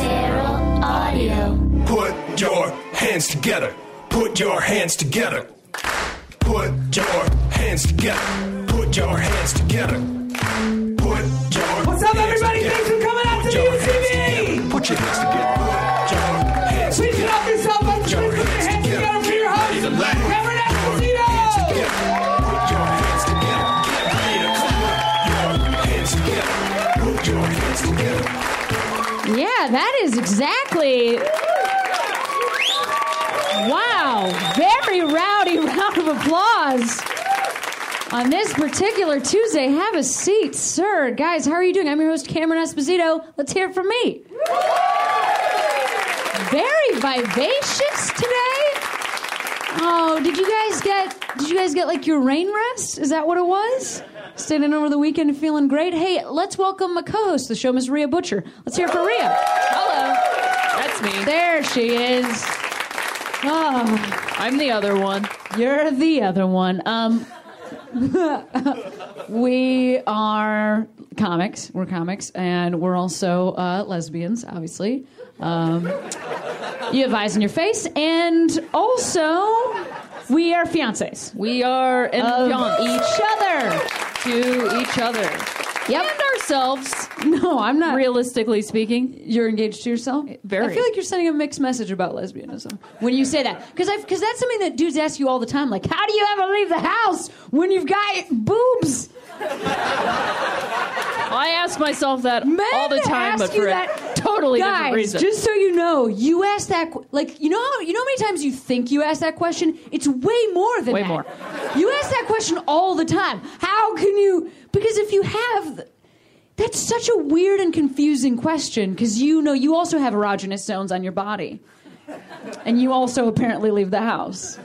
Feral Audio. Put your hands together. Put your hands together. Put your hands together. Put your hands together. Put your What's up, hands everybody? together. Thanks for coming out Put to the UCB. together. Put your hands together. Yeah, that is exactly. Wow, very rowdy round of applause on this particular Tuesday. Have a seat, sir. Guys, how are you doing? I'm your host, Cameron Esposito. Let's hear it from me. Very vivacious. Oh, did you guys get did you guys get like your rain rest? Is that what it was? Staying in over the weekend feeling great. Hey, let's welcome my co-host of the show, Miss Rhea Butcher. Let's hear for Rhea. Hello. That's me. There she is. Oh, I'm the other one. you're the other one. Um, we are comics. We're comics, and we're also uh, lesbians, obviously. Um, you have eyes in your face, and also we are fiancés We are of each other. to each other. Yep. And ourselves, No, I'm not. realistically speaking. You're engaged to yourself. Very. I feel like you're sending a mixed message about lesbianism when you say that, because because that's something that dudes ask you all the time. Like, how do you ever leave the house when you've got boobs? I ask myself that Men all the time, but for that- a totally different Guys, reason. just so you know, you ask that like you know how you know how many times you think you ask that question. It's way more than Way that. more. You ask that question all the time. How can you? Because if you have. That's such a weird and confusing question because you know you also have erogenous zones on your body. And you also apparently leave the house.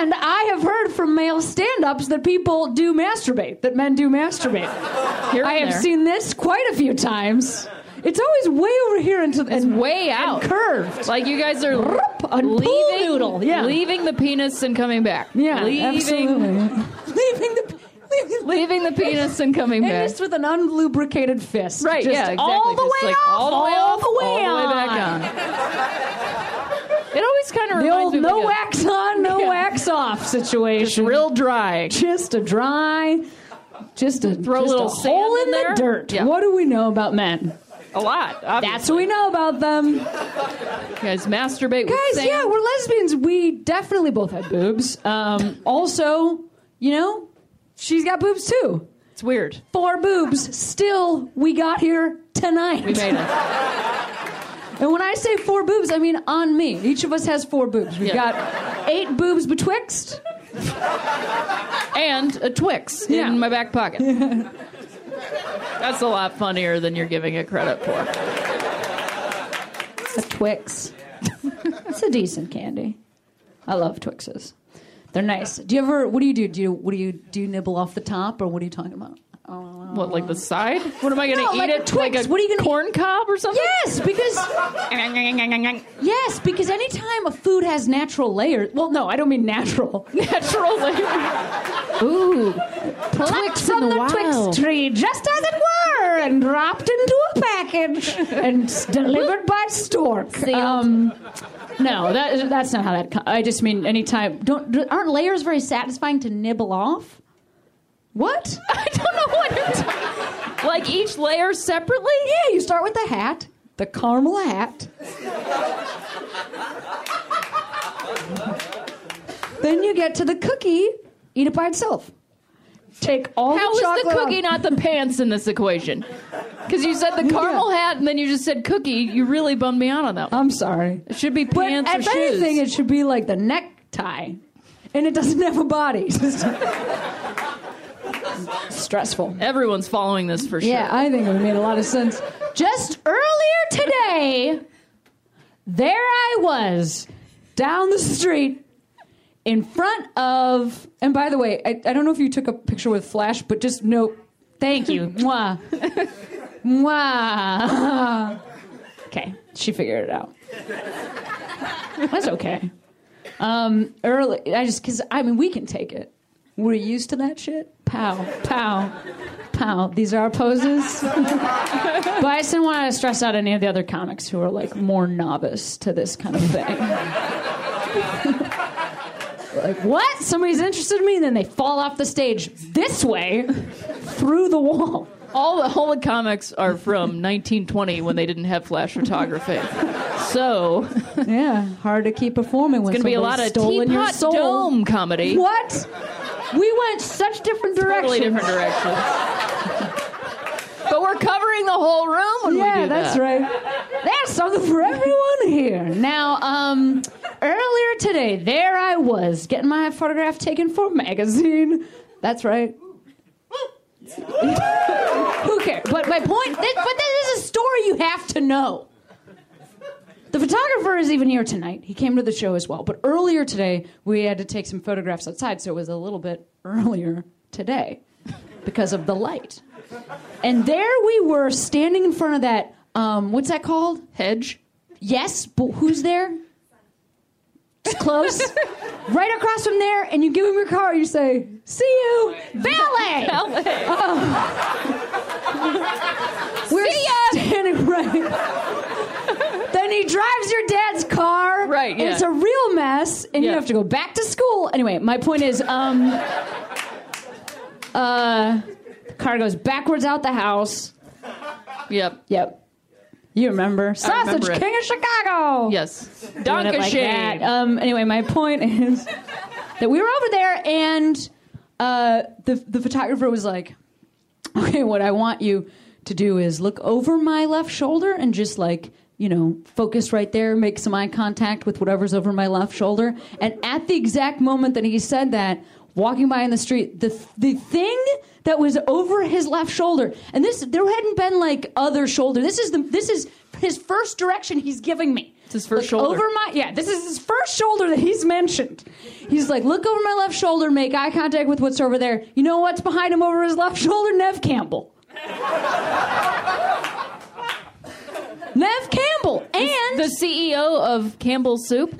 And I have heard from male stand ups that people do masturbate, that men do masturbate. I have there. seen this quite a few times. It's always way over here into It's and way out. curved. Like you guys are Rup, a pool leaving, noodle, yeah. leaving the penis and coming back. Yeah, leaving, absolutely. leaving the leaving, leaving the penis and coming and back. just with an unlubricated fist. Right, Just yeah, exactly. All the Just way like off, all the way all off, the way all the way back on. It always kind of The reminds old me of no like a- wax on, no Yeah. wax off situation. Just real dry. just a dry, just a Throw a just little a hole in, in the there. dirt. Yeah. What do we know about men? A lot. That's what we know about them. You guys masturbate Guys, yeah, we're lesbians. We definitely both have boobs. Um, also, you know, she's got boobs too. It's weird. Four boobs. Still, we got here tonight. We made it. And when I say four boobs, I mean on me. Each of us has four boobs. We've Yeah. got eight boobs betwixt. and a Twix Yeah. in my back pocket. That's a lot funnier than you're giving it credit for. A Twix. it's a decent candy. I love Twixes. They're nice. Do you ever? What do you do? Do you what do you do? You nibble off the top, or what are you talking about? What, like the side? What am I going to No, eat like a it? Twix. Like a What are you gonna- corn cob or something? Yes, because yes, because anytime a food has natural layers. Well, no, I don't mean natural. Natural layer. Ooh. Plucked Twix from in the, the wild. Twix tree, just as it were, and dropped into a package and s- delivered by stork. Um, no, that, that's not how that. co- I just mean anytime. Don't aren't layers very satisfying to nibble off? What? I don't know what you're talking Like each layer separately? Yeah, you start with the hat, the caramel hat. then you get to the cookie, eat it by itself. Take all How the is chocolate the cookie off. not the pants in this equation? Because you said the caramel hat and then you just said cookie. You really bummed me out on that one. I'm sorry. It should be But pants or if anything, it should be like the necktie. And it doesn't have a body. Stressful. Everyone's following this for sure. Yeah, I think it made a lot of sense. Just earlier today, there I was down the street in front of. And by the way, I, I don't know if you took a picture with flash, but just note, thank you. Mwah. Mwah. Okay, she figured it out. That's okay. Um, early, I just because I mean we can take it. We're used to that shit. Pow, pow, pow. These are our poses. But I just didn't want to stress out any of the other comics who are like more novice to this kind of thing. like, what? Somebody's interested in me, and then they fall off the stage this way through the wall. All the the comics are from 1920 when they didn't have flash photography. So Yeah, hard to keep performing when it's going to be a lot of stolen your teapot soul. dome comedy. What? We went such different directions. Totally different directions. but we're covering the whole room when we Yeah, do that's that. right. There's something for everyone here. Now, um, earlier today, there I was getting my photograph taken for a magazine. That's right. Who cares? But my point, this, but this is a story you have to know. The photographer is even here tonight. He came to the show as well. But earlier today, we had to take some photographs outside, so it was a little bit earlier today because of the light. And there we were standing in front of that, um, what's that called? Hedge. Yes, but who's there? It's close. right across from there, and you give him your car, you say, See you, valet! We're standing right. Then he drives your dad's car. Right, and yeah. It's a real mess, and you have to go back to school. Anyway, my point is, um, uh, the car goes backwards out the house. Yep. Yep. You remember Sausage remember. King of Chicago? Yes. Donkey like that. Um, anyway, my point is that we were over there, and uh, the the photographer was like, "Okay, what I want you to do is look over my left shoulder and just like." You know, focus right there, make some eye contact with whatever's over my left shoulder. And at the exact moment that he said that, walking by in the street, the the thing that was over his left shoulder, and this there hadn't been like other shoulder. This is the this is his first direction he's giving me. It's his first Look shoulder. Over my yeah, this is his first shoulder that he's mentioned. He's like, look over my left shoulder, make eye contact with what's over there. You know what's behind him over his left shoulder? Neve Campbell. Neve Campbell and the CEO of Campbell's Soup.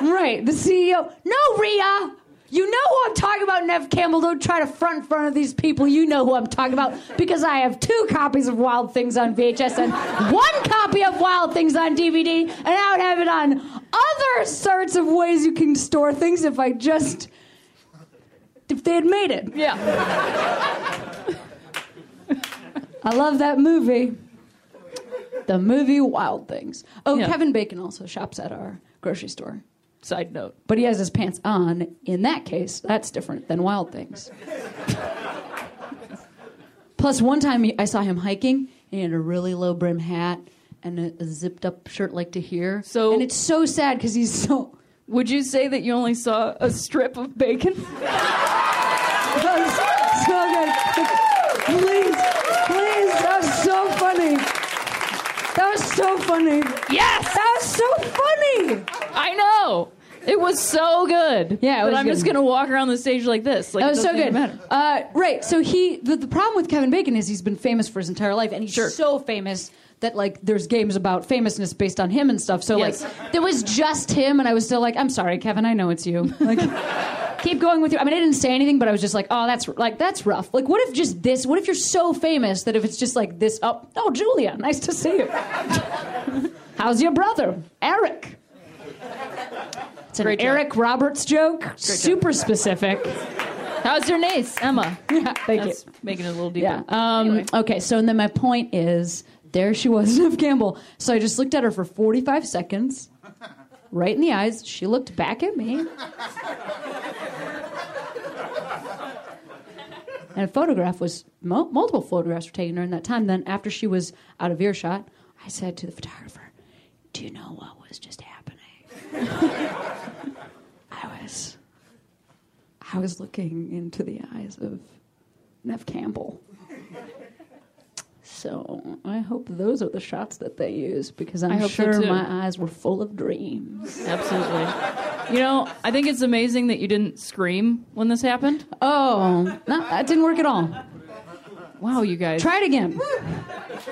right the CEO. No, Rhea. You know who I'm talking about, Neve Campbell. Don't try to front in front of these people. You know who I'm talking about because I have two copies of Wild Things on VHS and one copy of Wild Things on DVD, and I would have it on other sorts of ways you can store things if I just if they had made it. Yeah. I love that movie. The movie Wild Things. Oh, Yeah. Kevin Bacon also shops at our grocery store. Side note. But he has his pants on. In that case, that's different than Wild Things. Plus, one time he- I saw him hiking, and he had a really low brim hat and a, a zipped up shirt like to here. So- and it's so sad because he's so. Would you say that you only saw a strip of bacon? So good. Please, that was so funny. That was so funny. Yes! That was so funny. I know. It was so good. Yeah, it but I'm just gonna walk around the stage like this. Like That it was so good. Uh, right. So he the, the problem with Kevin Bacon is he's been famous for his entire life, and he's Sure. so famous that like there's games about famousness based on him and stuff. So Yes. like there was just him, and I was still like, I'm sorry, Kevin, I know it's you. Like. Keep going with you. I mean, I didn't say anything, but I was just like, "Oh, that's like that's rough." Like, what if just this? What if you're so famous that if it's just like this? Oh, oh, Julia, nice to see you. How's your brother, Eric? It's an Great. Eric Roberts joke. Super specific. How's your niece, Emma? Yeah, thank you. Making it a little deeper. Yeah. Um, Anyway. Okay, so and then my point is there she was, Neve Campbell. So I just looked at her for 45 seconds, right in the eyes. She looked back at me. And a photograph was, mo- multiple photographs were taken during that time. Then, after she was out of earshot, I said to the photographer, Do you know what was just happening? I was, I was looking into the eyes of Neve Campbell. So I hope those are the shots that they use because I'm I hope so, sure my eyes were full of dreams. Absolutely. You know, I think it's amazing that you didn't scream when this happened. Oh, no, that didn't work at all. Wow, you guys. Try it again.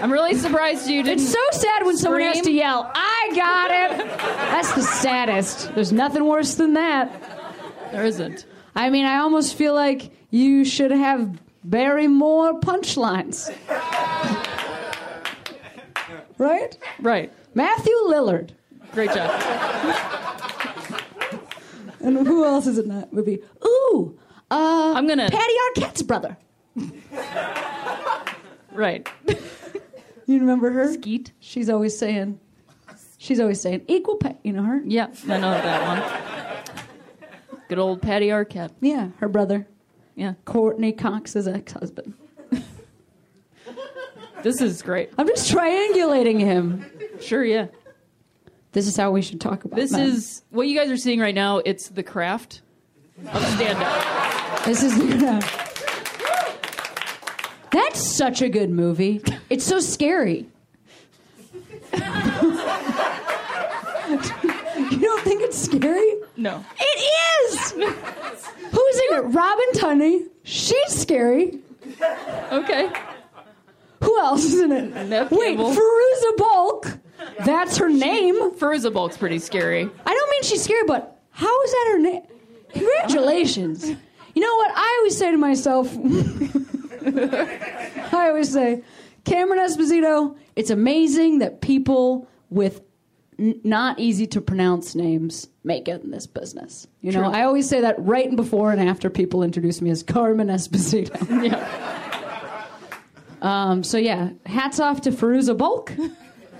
I'm really surprised you didn't. It's so sad when someone has to yell, I got it. That's the saddest. There's nothing worse than that. there isn't. I mean, I almost feel like you should have very more punchlines. right? Right. Matthew Lillard. Great job. And who else is in that movie? Ooh, uh, I'm gonna. Patty Arquette's brother. Right. You remember her? Skeet. She's always saying, she's always saying equal pay. You know her? Yeah, I know that one. Good old Patty Arquette. Yeah, her brother, Yeah. Courteney Cox's ex-husband. This is great. I'm just triangulating him. Sure, yeah. This is how we should talk about This men. is what you guys are seeing right now. It's the craft of stand up. This is. That's such a good movie. It's so scary. you don't think scary? No. It is. Who's in it? Robin Tunney. She's scary. Okay. Who else is in it? Neve Wait, Campbell. Fairuza Balk. That's her name. Fairuza Bulk's pretty scary. I don't mean she's scary, but how is that her name? Congratulations. You know what? I always say to myself, I always say, Cameron Esposito, it's amazing that people with n- not easy to pronounce names make it in this business. You know, True. I always say that right before and after people introduce me as Carmen Esposito. Yeah. Um, so yeah, hats off to Fairuza Bulk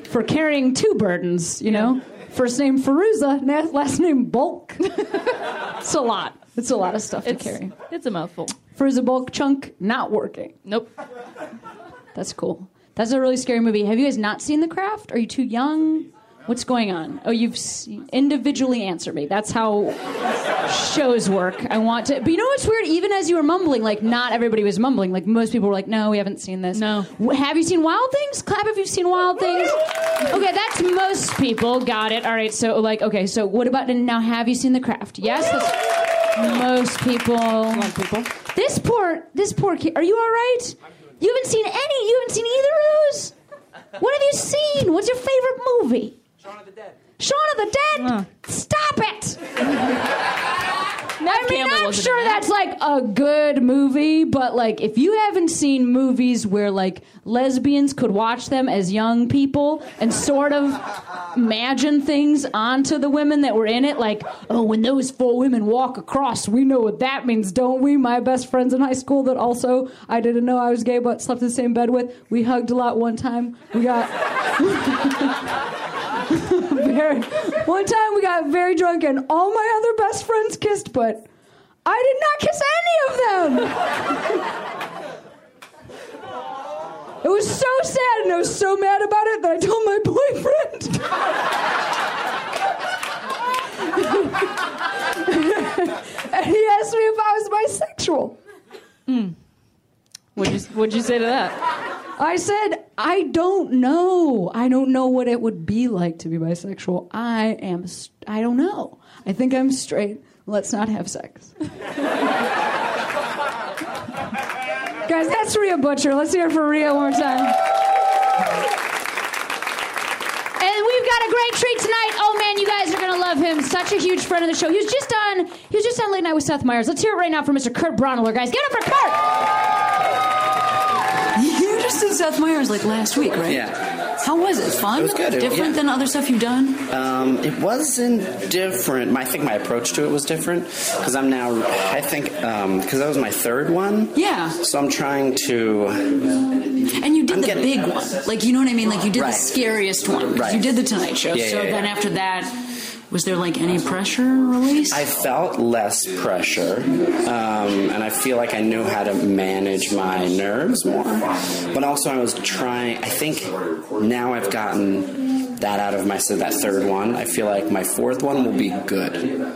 for carrying two burdens. You know, first name Fairuza, last name Bulk. it's a lot. It's a lot of stuff It's, to carry. it's a mouthful. Fairuza Bulk chunk not working. Nope. That's cool. That's a really scary movie. Have you guys not seen The Craft? Are you too young? What's going on? Oh, you've individually answered me. That's how shows work. I want to, but you know what's weird? Even as you were mumbling, like not everybody was mumbling. Like most people were like, "No, we haven't seen this." No. Have you seen Wild Things? Clap if you've seen Wild Things. Okay, that's most people. Got it. All right. So like, okay. So what about now? Have you seen The Craft? Yes. Most people. people. This poor, this poor kid. Are you all right? You haven't seen any. You haven't seen either of those. What have you seen? What's your favorite movie? Shaun of the Dead. Shaun of the Dead. Stop it. I mean, Campbell I'm wasn't sure in that. that's like a good movie, but like if you haven't seen movies where like lesbians could watch them as young people and sort of imagine things onto the women that were in it, like, oh, when those four women walk across, we know what that means, don't we? My best friends in high school that also I didn't know I was gay but slept in the same bed with, we hugged a lot one time. We got very, one time we got very drunk and all my other best friends kissed, but I did not kiss any of them. It was so sad and I was so mad about it that I told my boyfriend. and he asked me if I was bisexual. Hmm. What'd you, what'd you say to that? I said, I don't know. I don't know what it would be like to be bisexual. I am, I don't know. I think I'm straight. Let's not have sex. Guys, that's Rhea Butcher. Let's hear it for Rhea one more time. And we've got a great treat tonight. Oh man, you guys are gonna love him. Such a huge friend of the show. He was just on. He was just on Late Night with Seth Meyers. Let's hear it right now for Mr. Kurt Braunohler, guys. Get up for Kurt. Just did Seth Meyers like last week, right? Yeah. How was it? Fun? It was good. Different yeah. than other stuff you've done? Um, it wasn't different. I think my approach to it was different because I'm now. I think because that was my third one. Yeah. So I'm trying to. And you did I'm the getting- big one. Like, you know what I mean? Like, you did Right. the scariest one. Right. You did the Tonight Show. Yeah, so yeah, then after that, was there like any pressure release? I felt less pressure, um, and I feel like I knew how to manage my nerves more. But also, I was trying. I think now I've gotten that out of my so that third one. I feel like my fourth one will be good.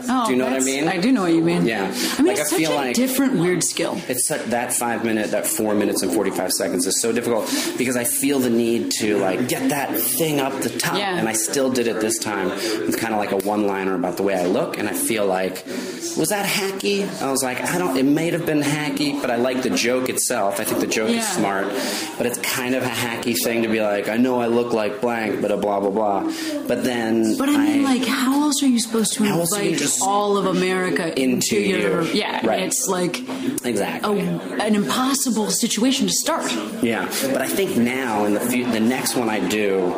oh, do you know what I mean? I do know what you mean. Yeah. I mean, Like, it's I such a like- different weird skill. It's such, that five minute, that four minutes and forty five seconds is so difficult because I feel the need to like get that thing up the top, Yeah. and I still did it this time with kind of like a one liner about the way I look, and I feel like was that hacky? I was like, I don't. It may have been hacky, but I like the joke itself. I think the joke Yeah. is smart, but it's kind of a hacky thing to be like, I know I look like blank, but a blah blah blah blah. But then But I mean, like, how else are you supposed to How else do you invite all of America Into your? you. Yeah, Right. it's like exactly. a, an impossible situation to start. Yeah, but I think now in the few, the next one I do,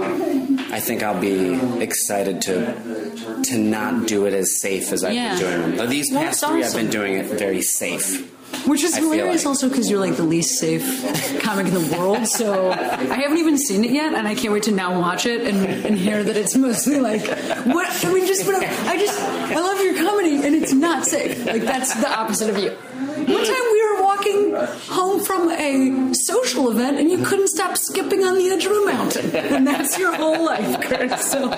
I think I'll be excited to to not do it as safe as I've Yeah. been doing them. These past three, I've been doing it very safe. Which is I hilarious like- also because you're like the least safe comic in the world. So I haven't even seen it yet, and I can't wait to now watch it and, and hear that it's mostly like what I mean. Just what I just I love your comedy, and it's not safe. Like that's the opposite of you. One time we were walking home from a social event, and you couldn't stop skipping on the edge of a mountain, and that's your whole life, Kurt. So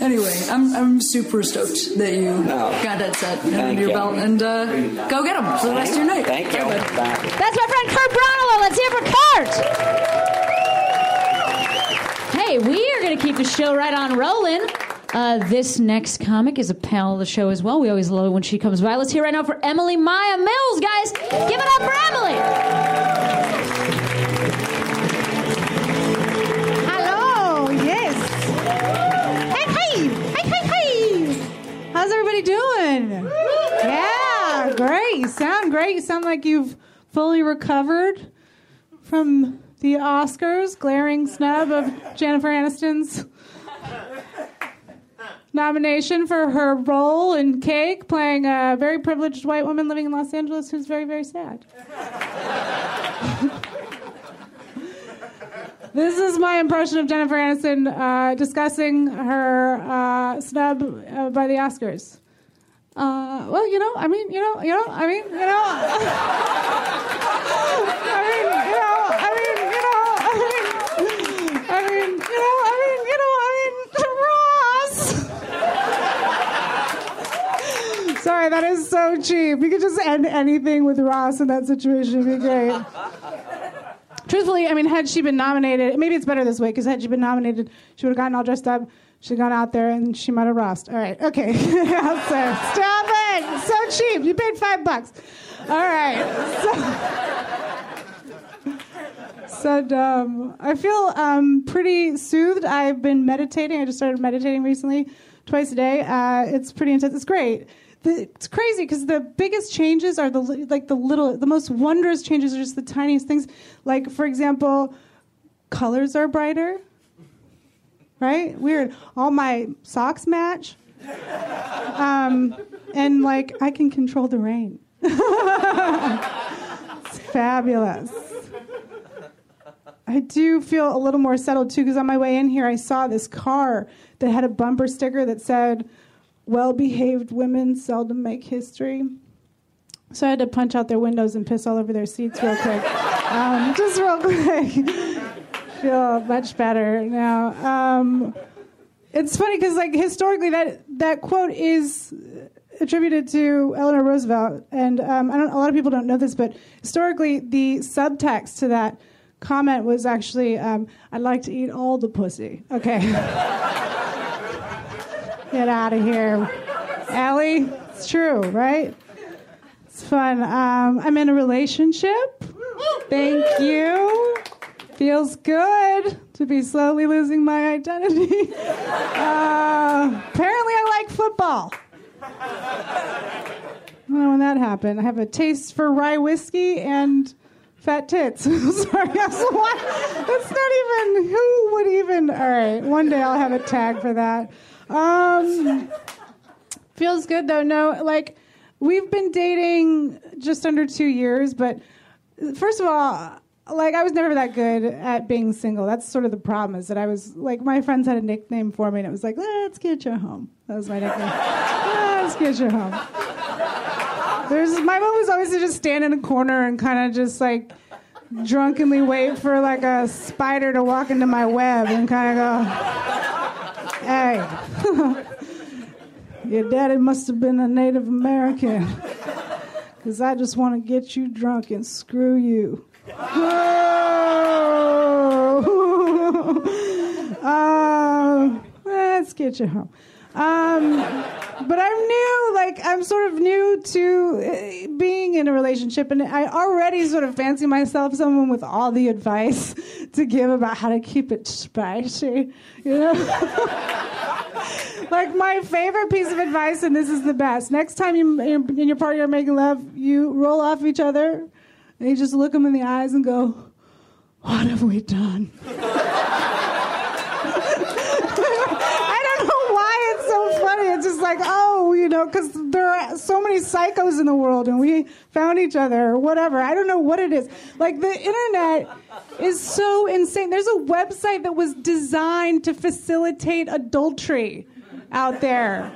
anyway, I'm I'm super stoked that you got that set under Thank your you. belt, and uh, go get them for the rest of your night. Thank you. Bye-bye. That's my friend Kurt Braunohler. Let's hear it for Kurt. Hey, we are going to keep the show right on rolling. Uh, this next comic is a pal of the show as well. We always love it when she comes by. Let's hear right now for Emily Maya Mills, guys. Give it up for Emily. Hello, yes. Hey, hey, hey, hey, hey. How's everybody doing? Yeah, great. You sound great. You sound like you've fully recovered from the Oscars glaring snub of Jennifer Aniston's nomination for her role in Cake, playing a very privileged white woman living in Los Angeles who's very, very sad. This is my impression of Jennifer Aniston uh, discussing her uh, snub uh, by the Oscars. Uh, well, you know, I mean, you know, you know, I mean, you know, I mean, you know, I mean, you know, I mean, I mean, you know, I mean, you know, I mean, Ross. Sorry, that is so cheap. You could just end anything with Ross in that situation. It'd be great. Truthfully, I mean, had she been nominated, maybe it's better this way because had she been nominated, she would have gotten all dressed up. She'd gone out there and she might have rossed. All right, okay. stop it. So cheap. You paid five bucks. All right. So, so dumb. I feel um, pretty soothed. I've been meditating. I just started meditating recently, twice a day. Uh, it's pretty intense. It's great. The, it's crazy because the biggest changes are the like the little, the most wondrous changes are just the tiniest things. Like for example, colors are brighter. Right? Weird. All my socks match. Um, and like I can control the rain. it's fabulous. I do feel a little more settled too because on my way in here I saw this car that had a bumper sticker that said, Well behaved women seldom make history. So I had to punch out their windows and piss all over their seats real quick. Um, just real quick. feel much better now. Um, it's funny because like historically that that quote is attributed to Eleanor Roosevelt, and um, I don't. A lot of people don't know this, but historically the subtext to that comment was actually, um, "I'd like to eat all the pussy." Okay, get out of here, Allie. It's true, right? It's fun. Um, I'm in a relationship. Thank you. Feels good to be slowly losing my identity. Uh, apparently, I like football. When that happened. I have a taste for rye whiskey and fat tits. Sorry, that's what? That's not even. Who would even? All right, one day I'll have a tag for that. Um, feels good though. No, like we've been dating just under two years, but first of all, like I was never that good at being single. That's sort of the problem. Is that I was like my friends had a nickname for me, and it was like, "Let's get you home." That was my nickname. Let's get you home. There's my mom was always to just stand in a corner and kind of just like drunkenly wait for like a spider to walk into my web and kind of go, "Hey." Your daddy must have been a Native American. Because I just want to get you drunk and screw you. Oh. uh, let's get you home. Um, but I'm new. Like I'm sort of new to uh, being in a relationship, and I already sort of fancy myself someone with all the advice to give about how to keep it spicy. You know. like my favorite piece of advice, and this is the best. Next time you in your partner are making love, you roll off each other, and you just look them in the eyes and go, "What have we done?" I don't know why it's so like, oh, you know, because there are so many psychos in the world, and we found each other or whatever. I don't know what it is. Like the internet is so insane. There's a website that was designed to facilitate adultery out there.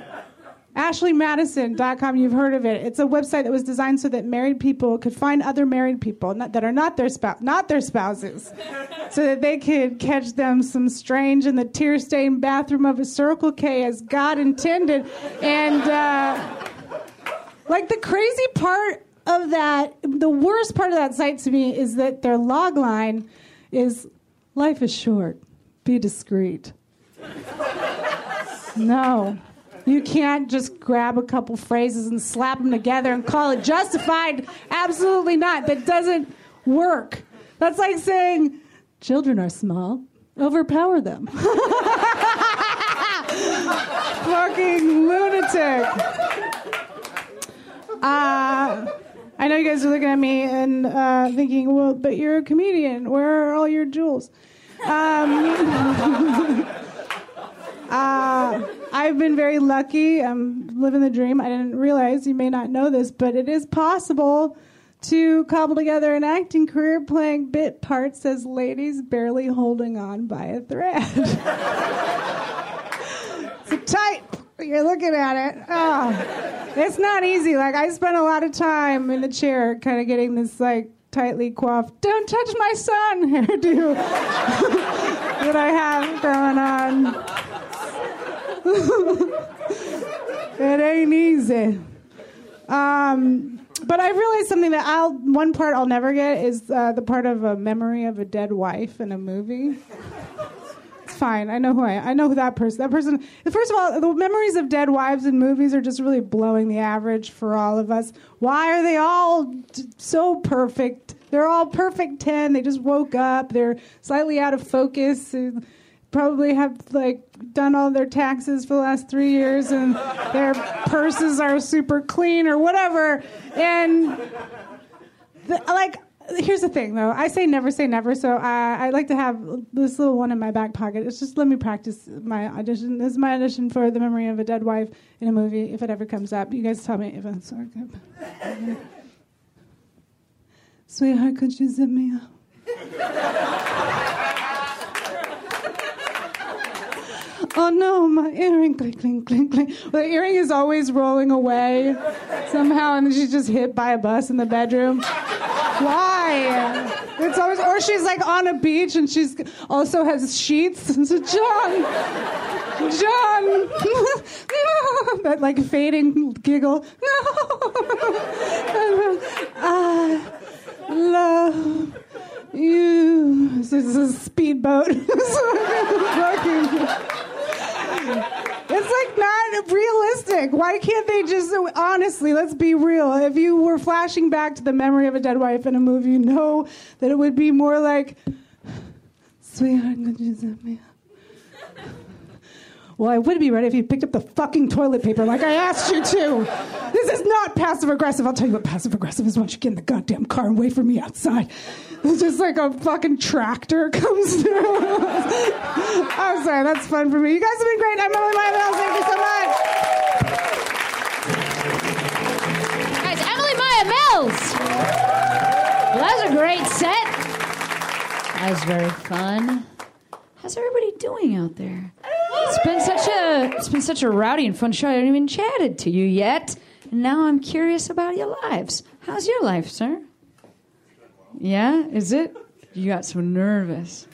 AshleyMadison.com, you've heard of it. It's a website that was designed so that married people could find other married people not, that are not their spouse, not their spouses, so that they could catch them some strange in the tear-stained bathroom of a Circle K as God intended. And uh, like the crazy part of that, the worst part of that site to me is that their log line is "Life is short, be discreet." No. You can't just grab a couple phrases and slap them together and call it justified. Absolutely not. That doesn't work. That's like saying children are small, overpower them. Fucking lunatic. Uh, I know you guys are looking at me and uh, thinking, well, but you're a comedian. Where are all your jewels? Um, uh, I've been very lucky. I'm living the dream. I didn't realize, you may not know this, but it is possible to cobble together an acting career playing bit parts as ladies barely holding on by a thread. it's a type. You're looking at it. Oh, it's not easy. Like, I spent a lot of time in the chair kind of getting this, like, tightly coiffed, don't touch my son hairdo that I have going on. it ain't easy. Um, but I realized something that I'll one part I'll never get is uh, the part of a memory of a dead wife in a movie. It's fine. I know who I. I know who that person. That person. First of all, the memories of dead wives in movies are just really blowing the average for all of us. Why are they all so perfect? They're all perfect ten. They just woke up. They're slightly out of focus. Probably have like done all their taxes for the last three years, and their purses are super clean or whatever. And the, like here's the thing though. I say never say never so I, like to have this little one in my back pocket. It's just let me practice my audition. This is my audition for the memory of a dead wife in a movie if it ever comes up. You guys tell me if it's okay. sweetheart could you zip me up Oh no, my earring, clink, clink, clink, clink. The earring is always rolling away somehow, and she's just hit by a bus in the bedroom. Why? It's always, or she's like on a beach and she's also has sheets. So John, John, that like fading giggle. No, I love you. This is a speedboat. It's like not realistic. Why can't they just honestly? Let's be real. If you were flashing back to the memory of a dead wife in a movie, you know that it would be more like, "Sweetheart, could you zip me up?" Well, I would be ready if you picked up the fucking toilet paper like I asked you to. This is not passive aggressive. I'll tell you what passive aggressive is once you get in the goddamn car and wait for me outside. It's just like a fucking tractor comes through. I'm sorry, that's fun for me. You guys have been great. I'm Emily Mills. Thank you so much. Guys, Emily Maya Mills. Well, that was a great set. That was very fun. How's everybody doing out there? It's been such a it's been such a rowdy and fun show. I haven't even chatted to you yet, and now I'm curious about your lives. How's your life, sir? Yeah, is it? You got so nervous.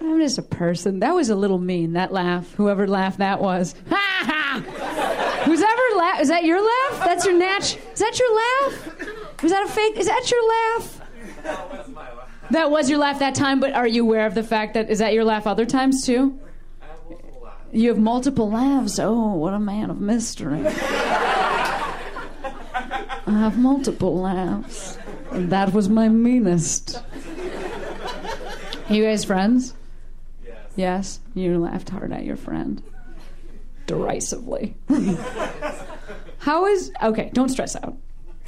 I'm just a person. That was a little mean. That laugh. Whoever laughed that was. Ha ha. Who's ever laugh? Is that your laugh? That's your natch. Is that your laugh? Was that a fake? Is that your laugh? That was your laugh that time, but are you aware of the fact that is that your laugh other times too? You have multiple laughs. Oh, what a man of mystery. I have multiple laughs. And that was my meanest. you guys friends? Yes. Yes? You laughed hard at your friend. Derisively. How is. Okay, don't stress out.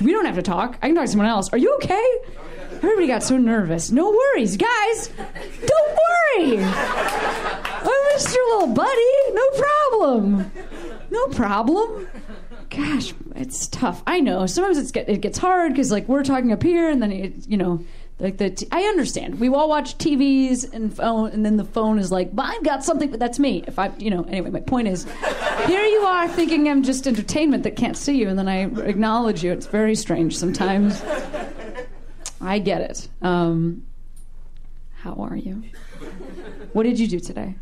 We don't have to talk. I can talk to someone else. Are you okay? Everybody got so nervous. No worries, guys. Don't worry. I missed your little buddy. No problem. No problem. Gosh, it's tough. I know. Sometimes it's get, it gets hard because like we're talking up here, and then it, you know, like the. T- I understand. We all watch TVs and phone, and then the phone is like, "But "I've got something," but that's me. If I, you know, anyway, my point is, here you are thinking I'm just entertainment that can't see you, and then I acknowledge you. It's very strange sometimes. I get it. Um, how are you? What did you do today?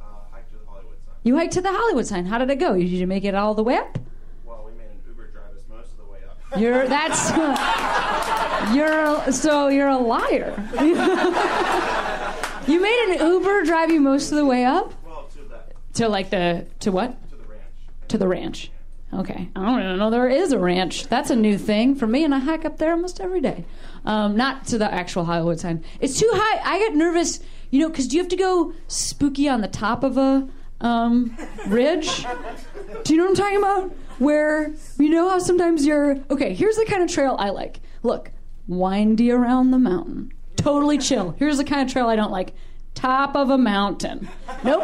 Uh, hiked to the Hollywood sign. you hiked to the Hollywood sign. How did it go? Did you make it all the way up? Well, we made an Uber drive us most of the way up. You're that's you're so you're a liar. you made an Uber drive you most of the way up Well, to the to like the to what to the ranch. to the ranch. Okay, I don't even know there is a ranch. That's a new thing for me, and I hike up there almost every day. Um, not to the actual Hollywood sign. It's too high. I get nervous, you know, because do you have to go spooky on the top of a um, ridge? Do you know what I'm talking about? Where you know how sometimes you're okay. Here's the kind of trail I like. Look, windy around the mountain, totally chill. Here's the kind of trail I don't like. Top of a mountain. Nope.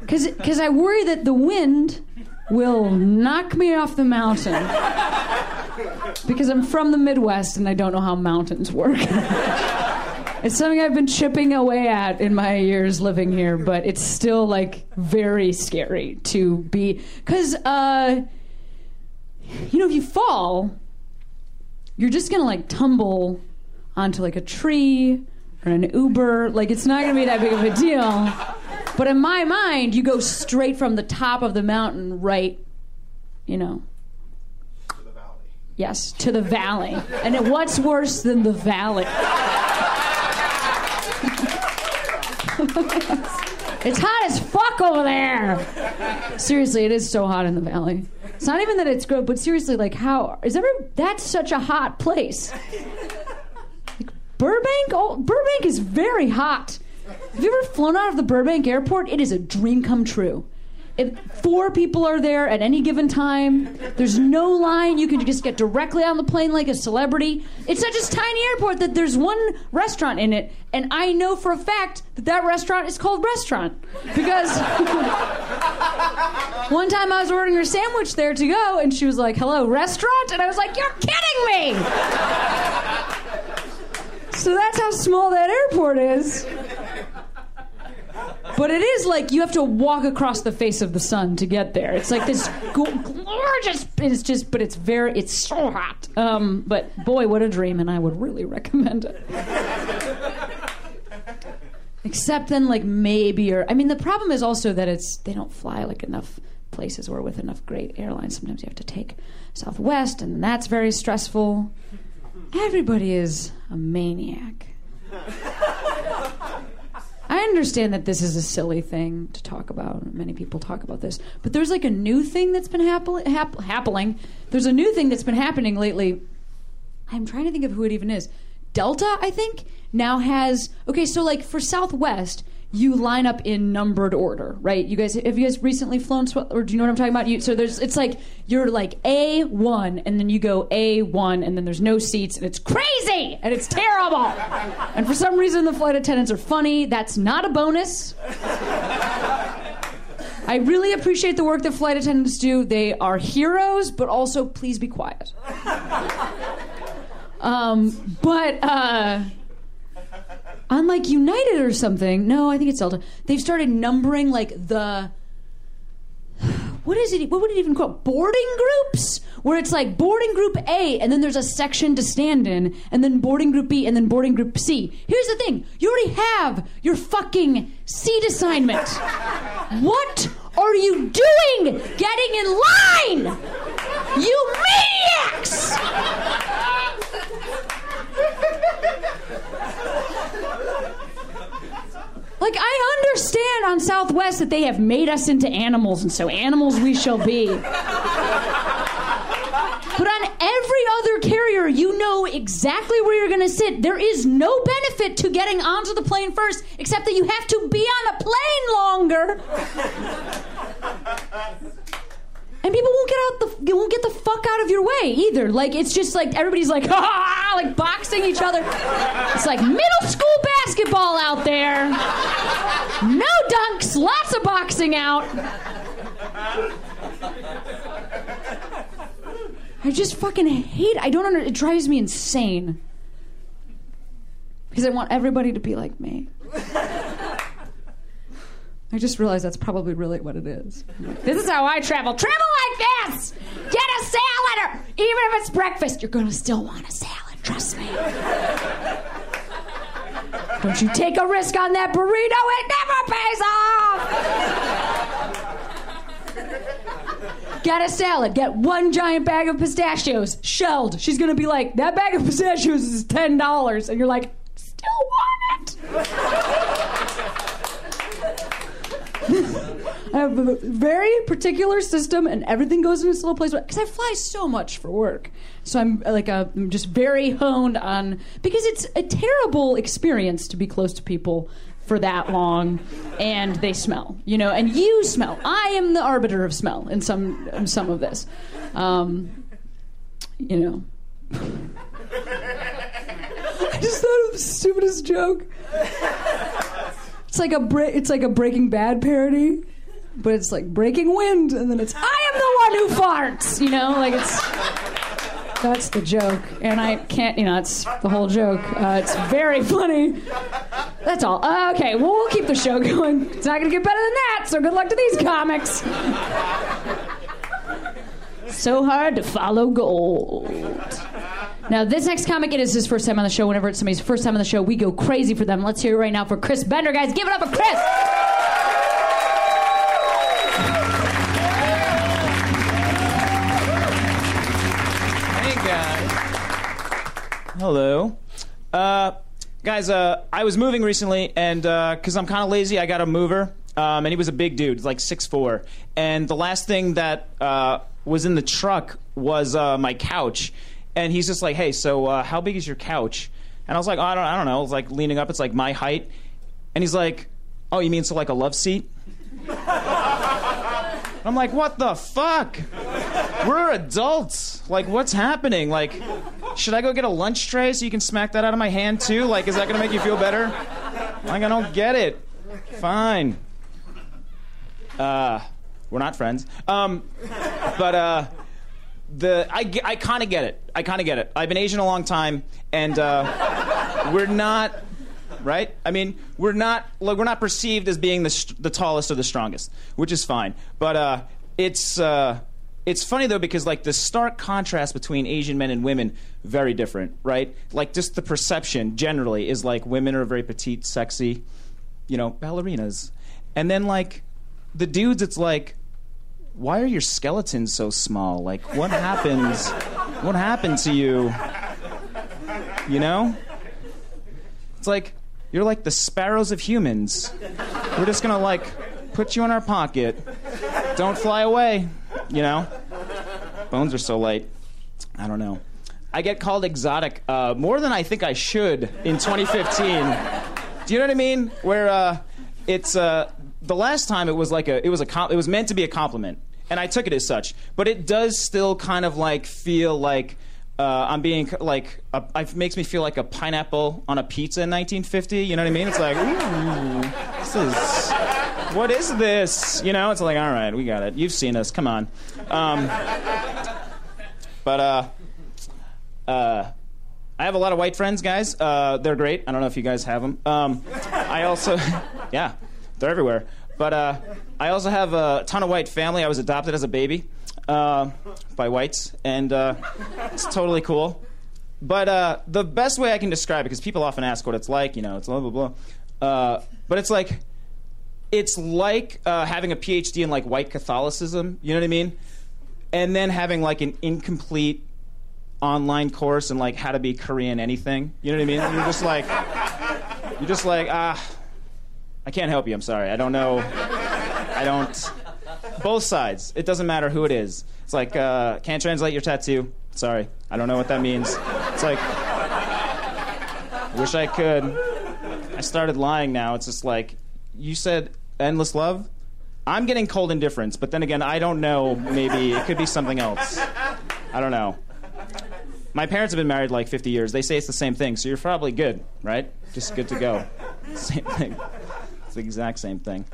Because I worry that the wind will knock me off the mountain. Because I'm from the Midwest and I don't know how mountains work. it's something I've been chipping away at in my years living here, but it's still like very scary to be. Because, uh, you know, if you fall, you're just gonna like tumble onto like a tree or an Uber. Like it's not gonna be that big of a deal. But in my mind, you go straight from the top of the mountain right, you know. To the valley. Yes, to the valley. And what's worse than the valley? It's hot as fuck over there. Seriously, it is so hot in the valley. It's not even that it's good, but seriously, like how is ever that's such a hot place. Like Burbank, oh, Burbank is very hot. Have you ever flown out of the Burbank airport? It is a dream come true. If four people are there at any given time, there's no line. You can just get directly on the plane like a celebrity. It's such a tiny airport that there's one restaurant in it, and I know for a fact that that restaurant is called Restaurant because one time I was ordering her sandwich there to go, and she was like, "Hello, restaurant," and I was like, "You're kidding me!" So that's how small that airport is. But it is like you have to walk across the face of the sun to get there. It's like this gorgeous. It's just, but it's very, it's so hot. Um, but boy, what a dream, and I would really recommend it. Except then, like maybe, you're. I mean, the problem is also that it's they don't fly like enough places or with enough great airlines. Sometimes you have to take Southwest, and that's very stressful. Everybody is a maniac. I understand that this is a silly thing to talk about. Many people talk about this, but there's like a new thing that's been happen- hap- happening. There's a new thing that's been happening lately. I'm trying to think of who it even is. Delta, I think, now has okay. So like for Southwest, you line up in numbered order, right? You guys, have you guys recently flown, sw- or do you know what I'm talking about? You, so there's, it's like you're like A one, and then you go A one, and then there's no seats, and it's crazy, and it's terrible. and for some reason, the flight attendants are funny. That's not a bonus. I really appreciate the work that flight attendants do. They are heroes, but also please be quiet. Um, but uh, unlike United or something, no, I think it's Delta. They've started numbering like the what is it? What would it even call boarding groups? Where it's like boarding group A, and then there's a section to stand in, and then boarding group B, and then boarding group C. Here's the thing: you already have your fucking seat assignment. What are you doing? Getting in line, you maniacs! Like I understand on Southwest that they have made us into animals, and so animals we shall be. But on every other carrier, you know exactly where you're going to sit. There is no benefit to getting onto the plane first, except that you have to be on a plane longer. And people won't get out the won't get the fuck out of your way either. Like it's just like everybody's like ah, like boxing each other. It's like middle school basketball out there. No dunks, lots of boxing out. I just fucking hate. I don't under. It drives me insane because I want everybody to be like me. I just realized that's probably really what it is. This is how I travel. Travel like this. Get a salad, or even if it's breakfast, you're gonna still want a salad. Trust me. Don't you take a risk on that burrito? It never pays off. Get a salad. Get one giant bag of pistachios, shelled. She's gonna be like, "That bag of pistachios is ten dollars," and you're like, "Still want it." I have a very particular system, and everything goes in its little place. Because I fly so much for work, so I'm uh, like a, I'm just very honed on because it's a terrible experience to be close to people for that long, and they smell, you know, and you smell. I am the arbiter of smell in some in some of this, um, you know. I just thought of the stupidest joke. It's like a it's like a Breaking Bad parody, but it's like Breaking Wind, and then it's I am the one who farts. You know, like it's that's the joke, and I can't. You know, it's the whole joke. Uh, it's very funny. That's all. Uh, okay, well we'll keep the show going. It's not gonna get better than that. So good luck to these comics. So hard to follow gold. Now, this next comic, it is his first time on the show. Whenever it's somebody's first time on the show, we go crazy for them. Let's hear it right now for Chris Bender, guys. Give it up for Chris. Hey guys. Hello. Uh, guys, uh, I was moving recently, and because I'm kind of lazy, I got a mover. Um, and he was a big dude, like 6'4". And the last thing that uh, was in the truck was uh, my couch. And he's just like, hey, so uh, how big is your couch? And I was like, oh, I, don't, I don't know. I was like leaning up. It's like my height. And he's like, oh, you mean so like a love seat? I'm like, what the fuck? We're adults. Like, what's happening? Like, should I go get a lunch tray so you can smack that out of my hand too? Like, is that gonna make you feel better? Like, I don't get it. Fine. Uh, we're not friends. Um, but uh, the I, I kind of get it. I kind of get it. I've been Asian a long time, and uh, we're not right. I mean, we're not like we're not perceived as being the the tallest or the strongest, which is fine. But uh, it's uh, it's funny though because like the stark contrast between Asian men and women very different, right? Like just the perception generally is like women are very petite, sexy, you know, ballerinas, and then like the dudes, it's like why are your skeletons so small? Like, what happens? What happened to you? You know? It's like, you're like the sparrows of humans. We're just gonna, like, put you in our pocket. Don't fly away, you know? Bones are so light. I don't know. I get called exotic uh, more than I think I should in 2015. Do you know what I mean? Where uh, it's uh, the last time it was like a it was a it was meant to be a compliment, and I took it as such. But it does still kind of like feel like uh, I'm being like a, it makes me feel like a pineapple on a pizza in 1950. You know what I mean? It's like ooh, this is what is this? You know? It's like all right, we got it. You've seen us. Come on. Um, but uh, uh, I have a lot of white friends, guys. Uh, they're great. I don't know if you guys have them. Um, I also, yeah, they're everywhere. But uh, I also have a ton of white family. I was adopted as a baby uh, by whites, and uh, it's totally cool. But uh, the best way I can describe it, because people often ask what it's like, you know, it's blah blah blah. Uh, but it's like, it's like uh, having a PhD in like white Catholicism. You know what I mean? And then having like an incomplete online course in like how to be Korean anything. You know what I mean? You're just like, you're just like ah. I can't help you. I'm sorry. I don't know. I don't. Both sides. It doesn't matter who it is. It's like uh, can't translate your tattoo. Sorry, I don't know what that means. It's like wish I could. I started lying now. It's just like you said endless love. I'm getting cold indifference, but then again, I don't know. Maybe it could be something else. I don't know. My parents have been married like 50 years. They say it's the same thing, so you're probably good, right? Just good to go. Same thing. The exact same thing.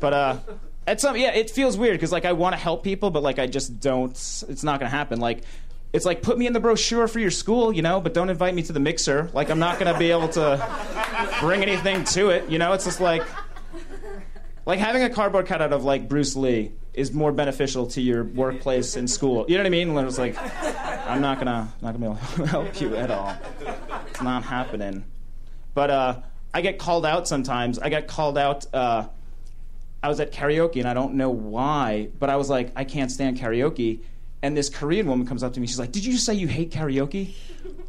But uh, at some yeah, it feels weird because like I want to help people, but like I just don't. It's not gonna happen. Like. It's like put me in the brochure for your school, you know, but don't invite me to the mixer. Like I'm not gonna be able to bring anything to it, you know. It's just like like having a cardboard cutout of like Bruce Lee is more beneficial to your workplace and school. You know what I mean? When it's like, I'm not gonna not gonna be able to help you at all. It's not happening. But uh, I get called out sometimes. I get called out. Uh, I was at karaoke and I don't know why, but I was like, I can't stand karaoke. And this Korean woman comes up to me. She's like, Did you just say you hate karaoke?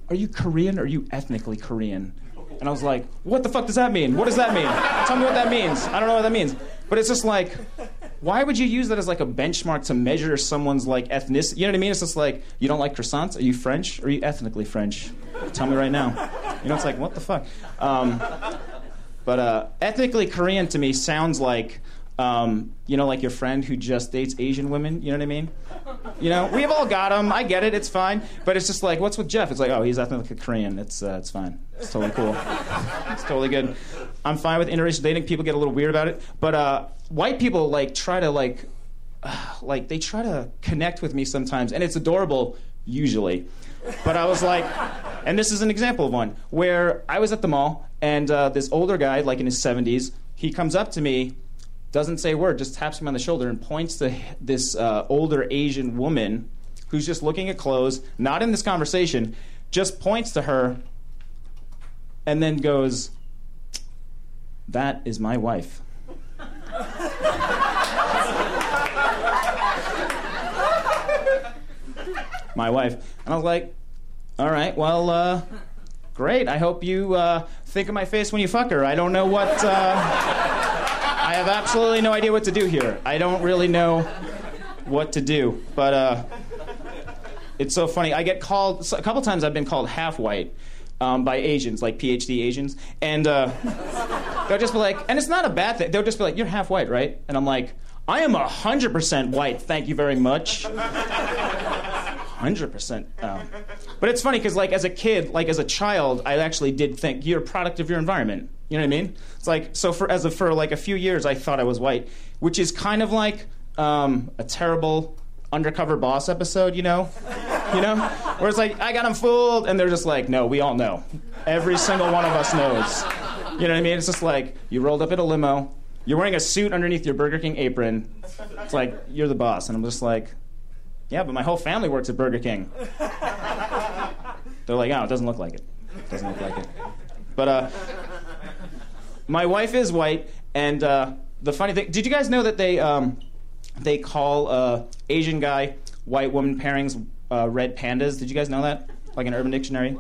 Are you Korean or are you ethnically Korean? And I was like, What the fuck does that mean? What does that mean? Tell me what that means. I don't know what that means. But it's just like, why would you use that as like a benchmark to measure someone's like ethnicity? You know what I mean? It's just like, you don't like croissants? Are you French? Are you ethnically French? Tell me right now. You know, it's like, what the fuck? Um, but uh, ethnically Korean to me sounds like, um, you know, like your friend who just dates Asian women. You know what I mean? You know, we've all got them. I get it. It's fine. But it's just like, what's with Jeff? It's like, oh, he's ethnically Korean. It's uh, it's fine. It's totally cool. It's totally good. I'm fine with interracial dating. People get a little weird about it, but uh, white people like try to like, uh, like they try to connect with me sometimes, and it's adorable usually. But I was like, and this is an example of one where I was at the mall, and uh, this older guy, like in his 70s, he comes up to me doesn't say a word, just taps me on the shoulder and points to this uh, older Asian woman who's just looking at clothes, not in this conversation, just points to her and then goes, That is my wife. My wife. And I was like, All right, well, uh, great. I hope you uh, think of my face when you fuck her. I don't know what. Uh, I have absolutely no idea what to do here. I don't really know what to do. But uh, it's so funny. I get called a couple times. I've been called half white um, by Asians, like PhD Asians, and uh, they'll just be like, and it's not a bad thing. They'll just be like, "You're half white, right?" And I'm like, "I am hundred percent white. Thank you very much." Hundred percent. Um, but it's funny because, like, as a kid, like as a child, I actually did think you're a product of your environment. You know what I mean? It's like so for as for like a few years, I thought I was white, which is kind of like um, a terrible undercover boss episode. You know, you know, where it's like I got them fooled, and they're just like, no, we all know. Every single one of us knows. You know what I mean? It's just like you rolled up in a limo. You're wearing a suit underneath your Burger King apron. It's like you're the boss, and I'm just like, yeah, but my whole family works at Burger King. They're like, oh, it doesn't look like it. Doesn't look like it. But uh, my wife is white, and uh, the funny thing, did you guys know that they um, they call uh, Asian guy white woman pairings uh, red pandas? Did you guys know that? Like an Urban Dictionary?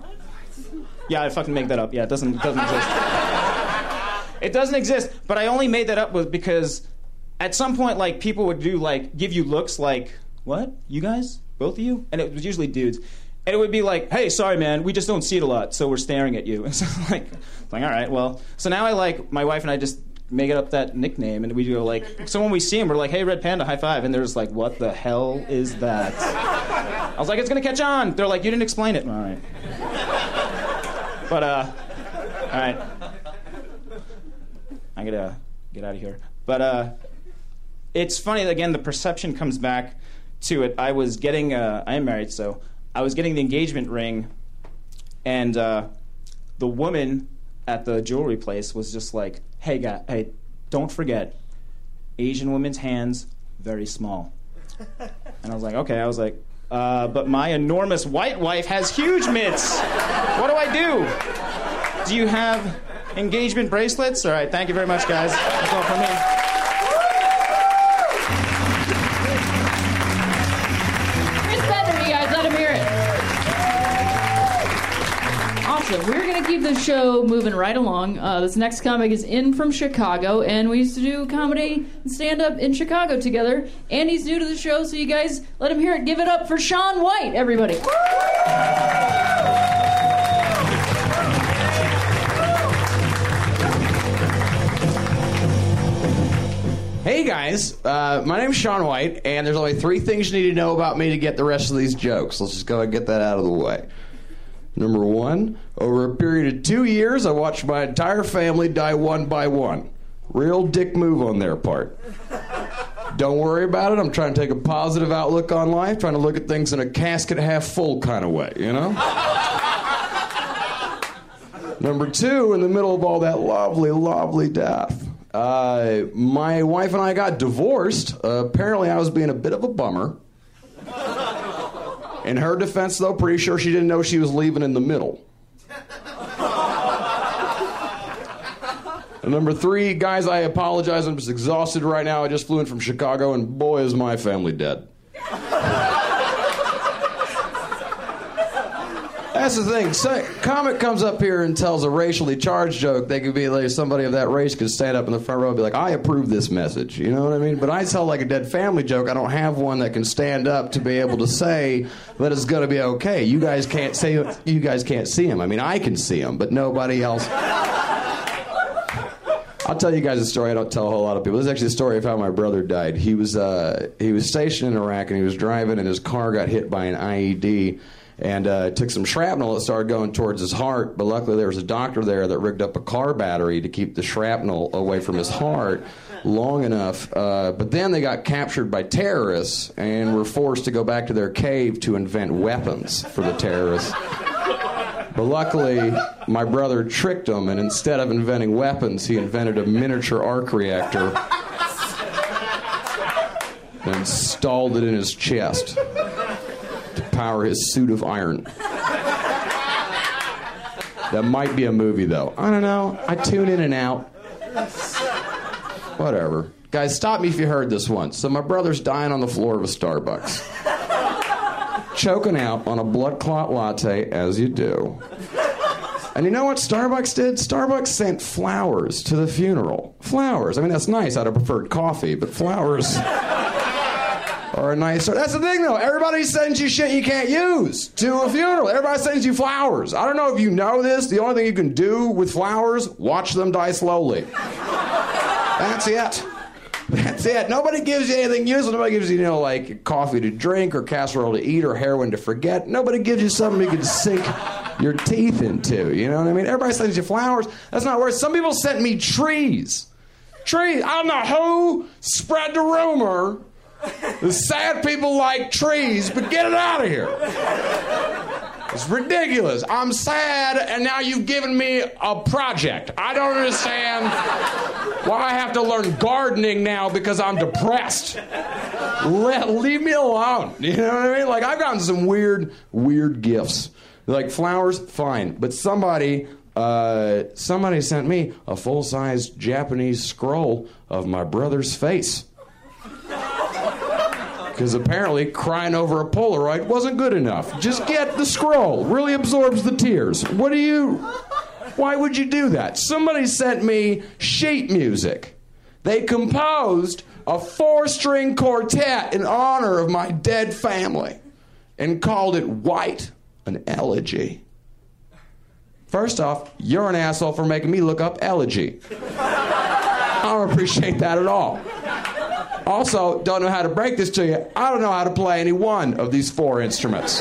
Yeah, I fucking make that up. Yeah, it doesn't it doesn't exist. it doesn't exist. But I only made that up because at some point, like people would do like give you looks like what you guys both of you, and it was usually dudes. And it would be like, "Hey, sorry, man, we just don't see it a lot, so we're staring at you." And so like, like, all right, well, so now I like my wife and I just make up that nickname, and we go like, so when we see him, we're like, "Hey, red panda, high five. and they're just like, "What the hell is that?" I was like, "It's gonna catch on." They're like, "You didn't explain it." All right, but uh, all right, I gotta get out of here. But uh, it's funny again. The perception comes back to it. I was getting, uh, I am married, so I was getting the engagement ring, and uh, the woman at the jewelry place was just like, "Hey, guy, hey, don't forget, Asian women's hands very small." And I was like, "Okay." I was like, uh, "But my enormous white wife has huge mitts. What do I do? Do you have engagement bracelets?" All right, thank you very much, guys. That's all from me. Keep this show moving right along. Uh, this next comic is in from Chicago, and we used to do comedy and stand up in Chicago together. And he's new to the show, so you guys let him hear it. Give it up for Sean White, everybody. Hey guys, uh, my name's Sean White, and there's only three things you need to know about me to get the rest of these jokes. Let's just go and get that out of the way. Number one, over a period of two years, I watched my entire family die one by one. Real dick move on their part. Don't worry about it. I'm trying to take a positive outlook on life, trying to look at things in a casket half full kind of way, you know? Number two, in the middle of all that lovely, lovely death, uh, my wife and I got divorced. Uh, apparently, I was being a bit of a bummer. In her defense, though, pretty sure she didn't know she was leaving in the middle. And number three, guys, I apologize. I'm just exhausted right now. I just flew in from Chicago, and boy, is my family dead. That's the thing. So, comic comes up here and tells a racially charged joke. They could be like somebody of that race could stand up in the front row and be like, "I approve this message." You know what I mean? But I tell like a dead family joke. I don't have one that can stand up to be able to say that it's going to be okay. You guys can't say you guys can't see him. I mean, I can see him, but nobody else. I'll tell you guys a story I don't tell a whole lot of people. This is actually the story of how my brother died. He was uh, he was stationed in Iraq and he was driving and his car got hit by an IED and uh, took some shrapnel that started going towards his heart. But luckily there was a doctor there that rigged up a car battery to keep the shrapnel away from his heart long enough. Uh, but then they got captured by terrorists and were forced to go back to their cave to invent weapons for the terrorists. But luckily, my brother tricked him, and instead of inventing weapons, he invented a miniature arc reactor and installed it in his chest to power his suit of iron. That might be a movie, though. I don't know. I tune in and out. Whatever. Guys, stop me if you heard this once. So, my brother's dying on the floor of a Starbucks choking out on a blood clot latte as you do. And you know what Starbucks did? Starbucks sent flowers to the funeral. Flowers. I mean, that's nice. I'd have preferred coffee, but flowers are a nice. That's the thing, though. Everybody sends you shit you can't use to a funeral. Everybody sends you flowers. I don't know if you know this. The only thing you can do with flowers, watch them die slowly. That's it. That's it. Nobody gives you anything useful. Nobody gives you, you know, like coffee to drink or casserole to eat or heroin to forget. Nobody gives you something you can sink your teeth into. You know what I mean? Everybody sends you flowers. That's not worth. Some people sent me trees. Trees. I don't know who spread the rumor. The sad people like trees, but get it out of here. It's ridiculous. I'm sad, and now you've given me a project. I don't understand why I have to learn gardening now because I'm depressed. Leave me alone. You know what I mean? Like, I've gotten some weird, weird gifts. Like flowers, fine. But somebody, uh, somebody sent me a full size Japanese scroll of my brother's face. Because apparently crying over a Polaroid wasn't good enough. Just get the scroll. Really absorbs the tears. What do you. Why would you do that? Somebody sent me sheet music. They composed a four string quartet in honor of my dead family and called it White, an elegy. First off, you're an asshole for making me look up elegy. I don't appreciate that at all. Also, don't know how to break this to you. I don't know how to play any one of these four instruments,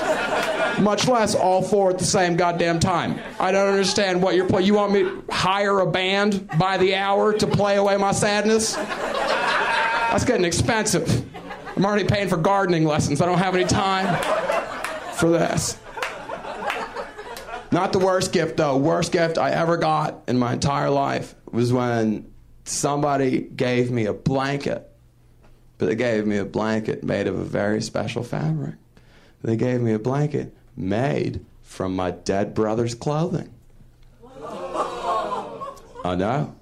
much less all four at the same goddamn time. I don't understand what you're playing. You want me to hire a band by the hour to play away my sadness? That's getting expensive. I'm already paying for gardening lessons. I don't have any time for this. Not the worst gift, though. Worst gift I ever got in my entire life was when somebody gave me a blanket but they gave me a blanket made of a very special fabric. They gave me a blanket made from my dead brother's clothing. I know.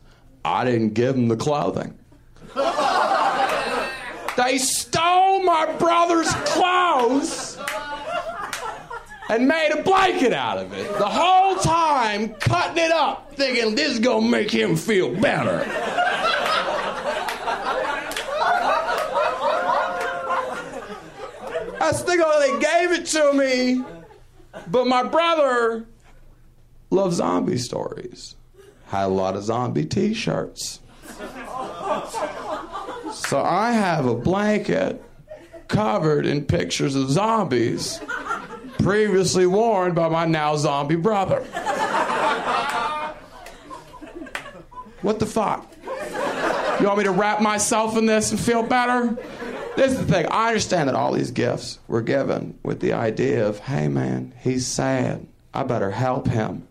I didn't give them the clothing. They stole my brother's clothes and made a blanket out of it. The whole time cutting it up, thinking this is gonna make him feel better. Thinking oh, they gave it to me, but my brother loves zombie stories. Had a lot of zombie t-shirts. So I have a blanket covered in pictures of zombies previously worn by my now zombie brother. What the fuck? You want me to wrap myself in this and feel better? This is the thing. I understand that all these gifts were given with the idea of, hey man, he's sad. I better help him.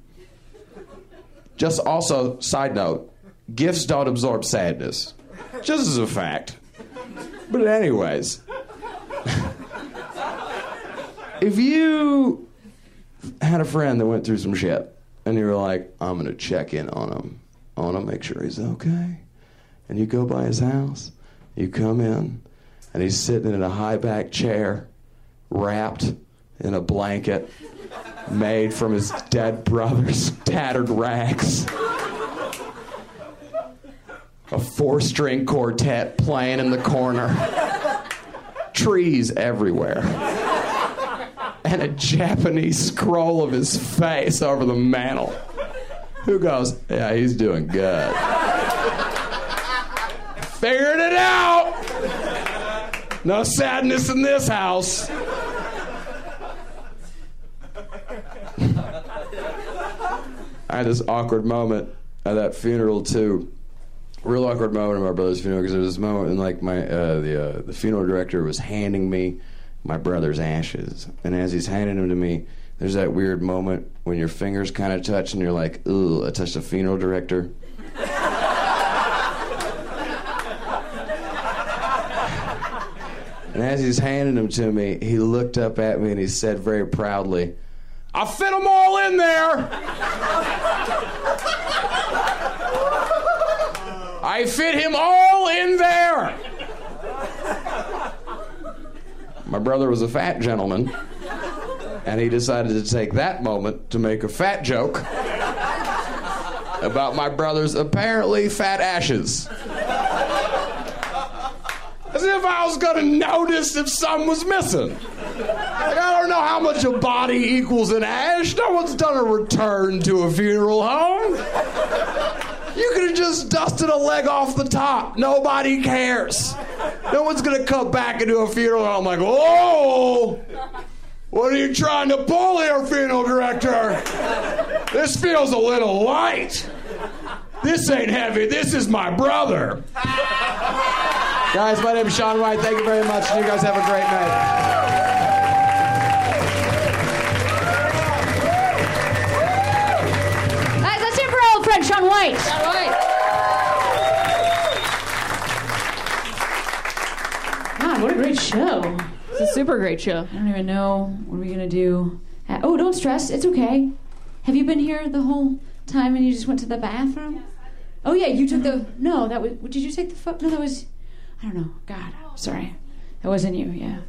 Just also, side note, gifts don't absorb sadness. Just as a fact. But, anyways, if you had a friend that went through some shit and you were like, I'm going to check in on him, I want to make sure he's okay. And you go by his house, you come in, and he's sitting in a high back chair, wrapped in a blanket made from his dead brother's tattered rags. A four string quartet playing in the corner. Trees everywhere. And a Japanese scroll of his face over the mantel. Who goes, Yeah, he's doing good. Figured it out! No sadness in this house. I had this awkward moment at that funeral too. Real awkward moment at my brother's funeral because there was this moment and like my uh, the uh, the funeral director was handing me my brother's ashes, and as he's handing them to me, there's that weird moment when your fingers kind of touch and you're like, "Ooh, I touched the funeral director." And as he's handing them to me, he looked up at me and he said very proudly, I fit them all in there. I fit him all in there. My brother was a fat gentleman, and he decided to take that moment to make a fat joke about my brother's apparently fat ashes. As if I was gonna notice if something was missing. Like, I don't know how much a body equals an ash. No one's done a return to a funeral home. You could have just dusted a leg off the top. Nobody cares. No one's gonna come back into a funeral home like, oh, what are you trying to pull here, funeral director? This feels a little light. This ain't heavy. This is my brother. Guys, my name is Sean White. Thank you very much. You guys have a great night. Guys, let's hear for our old friend Sean White. Sean White. God, what a great show. It's a super great show. I don't even know what are we gonna do. Uh, Oh, don't stress. It's okay. Have you been here the whole time and you just went to the bathroom? Oh yeah, you took the. No, that was. Did you take the photo? No, that was. I don't know. God, sorry. That wasn't you. Yeah.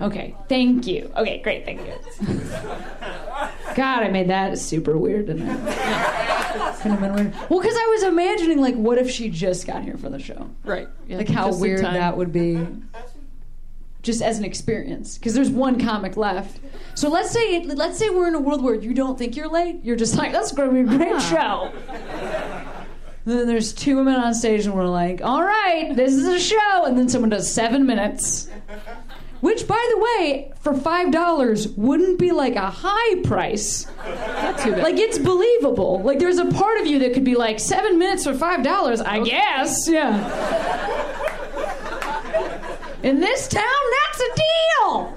Okay. Thank you. Okay, great. Thank you. God, I made that super weird, didn't I? kind of been weird. Well, because I was imagining, like, what if she just got here for the show? Right. Yeah, like how weird that would be just as an experience because there's one comic left so let's say let's say we're in a world where you don't think you're late you're just like that's going to be a great show and then there's two women on stage and we're like all right this is a show and then someone does seven minutes which by the way for five dollars wouldn't be like a high price Not too bad. like it's believable like there's a part of you that could be like seven minutes for five dollars i guess yeah in this town, that's a deal.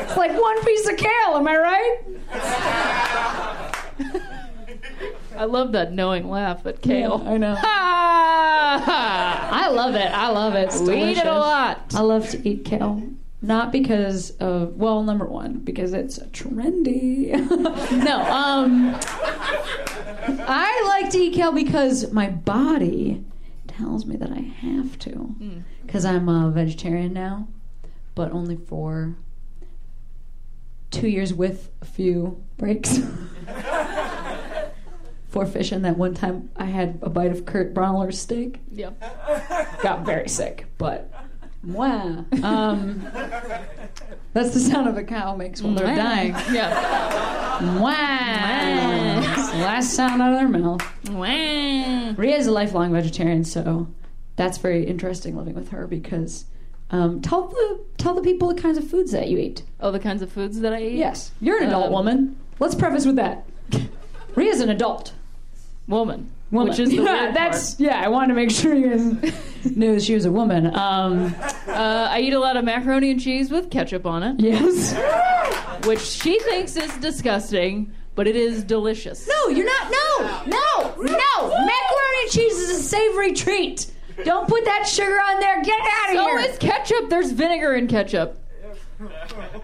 It's like one piece of kale, am I right? I love that knowing laugh at Kale. Yeah, I know. I love it. I love it. It's We eat it a lot. I love to eat kale. Not because of well, number one, because it's trendy. no, um, I like to eat kale because my body tells me that I have to. Because I'm a vegetarian now, but only for two years with a few breaks. For fishing that one time I had a bite of Kurt Braunohler's steak. Yeah. Got very sick, but wow. Um, that's the sound of a cow makes when they're dying. Yeah. Wow. It's last sound out of their mouth. Moo. Rhea is a lifelong vegetarian, so that's very interesting living with her because um, tell the tell the people the kinds of foods that you eat. Oh, the kinds of foods that I eat? Yes, you're an adult Um, woman. Let's preface with that. Rhea's an adult Woman. woman. Which is the yeah, that's yeah. I wanted to make sure you guys knew she was a woman. Um, Uh, I eat a lot of macaroni and cheese with ketchup on it. yes. Which she thinks is disgusting, but it is delicious. No, you're not. No, no, no. Macaroni and cheese is a savory treat. Don't put that sugar on there. Get out of So here. is ketchup. There's vinegar in ketchup.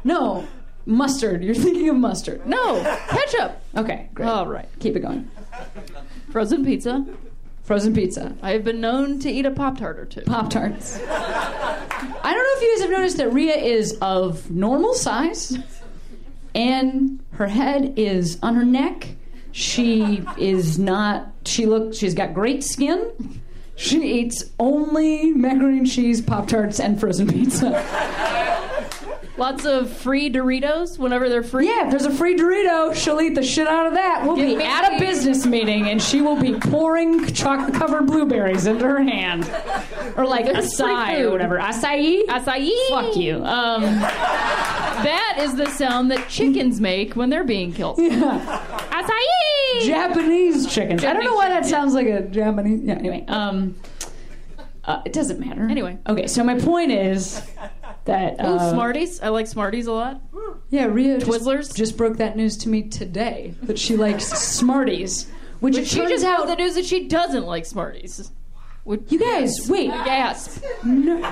No, mustard. You're thinking of mustard. No, ketchup. Okay, great. All right. Keep it going. Frozen pizza. Frozen pizza. I have been known to eat a Pop Tart or two. Pop Tarts. I don't know if you guys have noticed that Rhea is of normal size and her head is on her neck. She is not, she looks, she's got great skin. She eats only macaroni and cheese, Pop Tarts, and frozen pizza. Lots of free Doritos whenever they're free. Yeah, if there's a free Dorito, she'll eat the shit out of that. We'll Give be me- at a business meeting and she will be pouring chocolate covered blueberries into her hand. Or like There's acai or whatever. Acai? Acai. Fuck you. Um, that is the sound that chickens make when they're being killed. Acai. Japanese chickens. I don't know why that chicken, sounds like a Japanese. Yeah. Anyway, um, uh, it doesn't matter. Anyway. okay. So my point is that Ooh, uh, Smarties. I like Smarties a lot. Yeah, Rhea just, Twizzlers? just broke that news to me today that she likes Smarties, which But it she turns just out. out the news that she doesn't like Smarties. Would you guys, wait. gasp. No.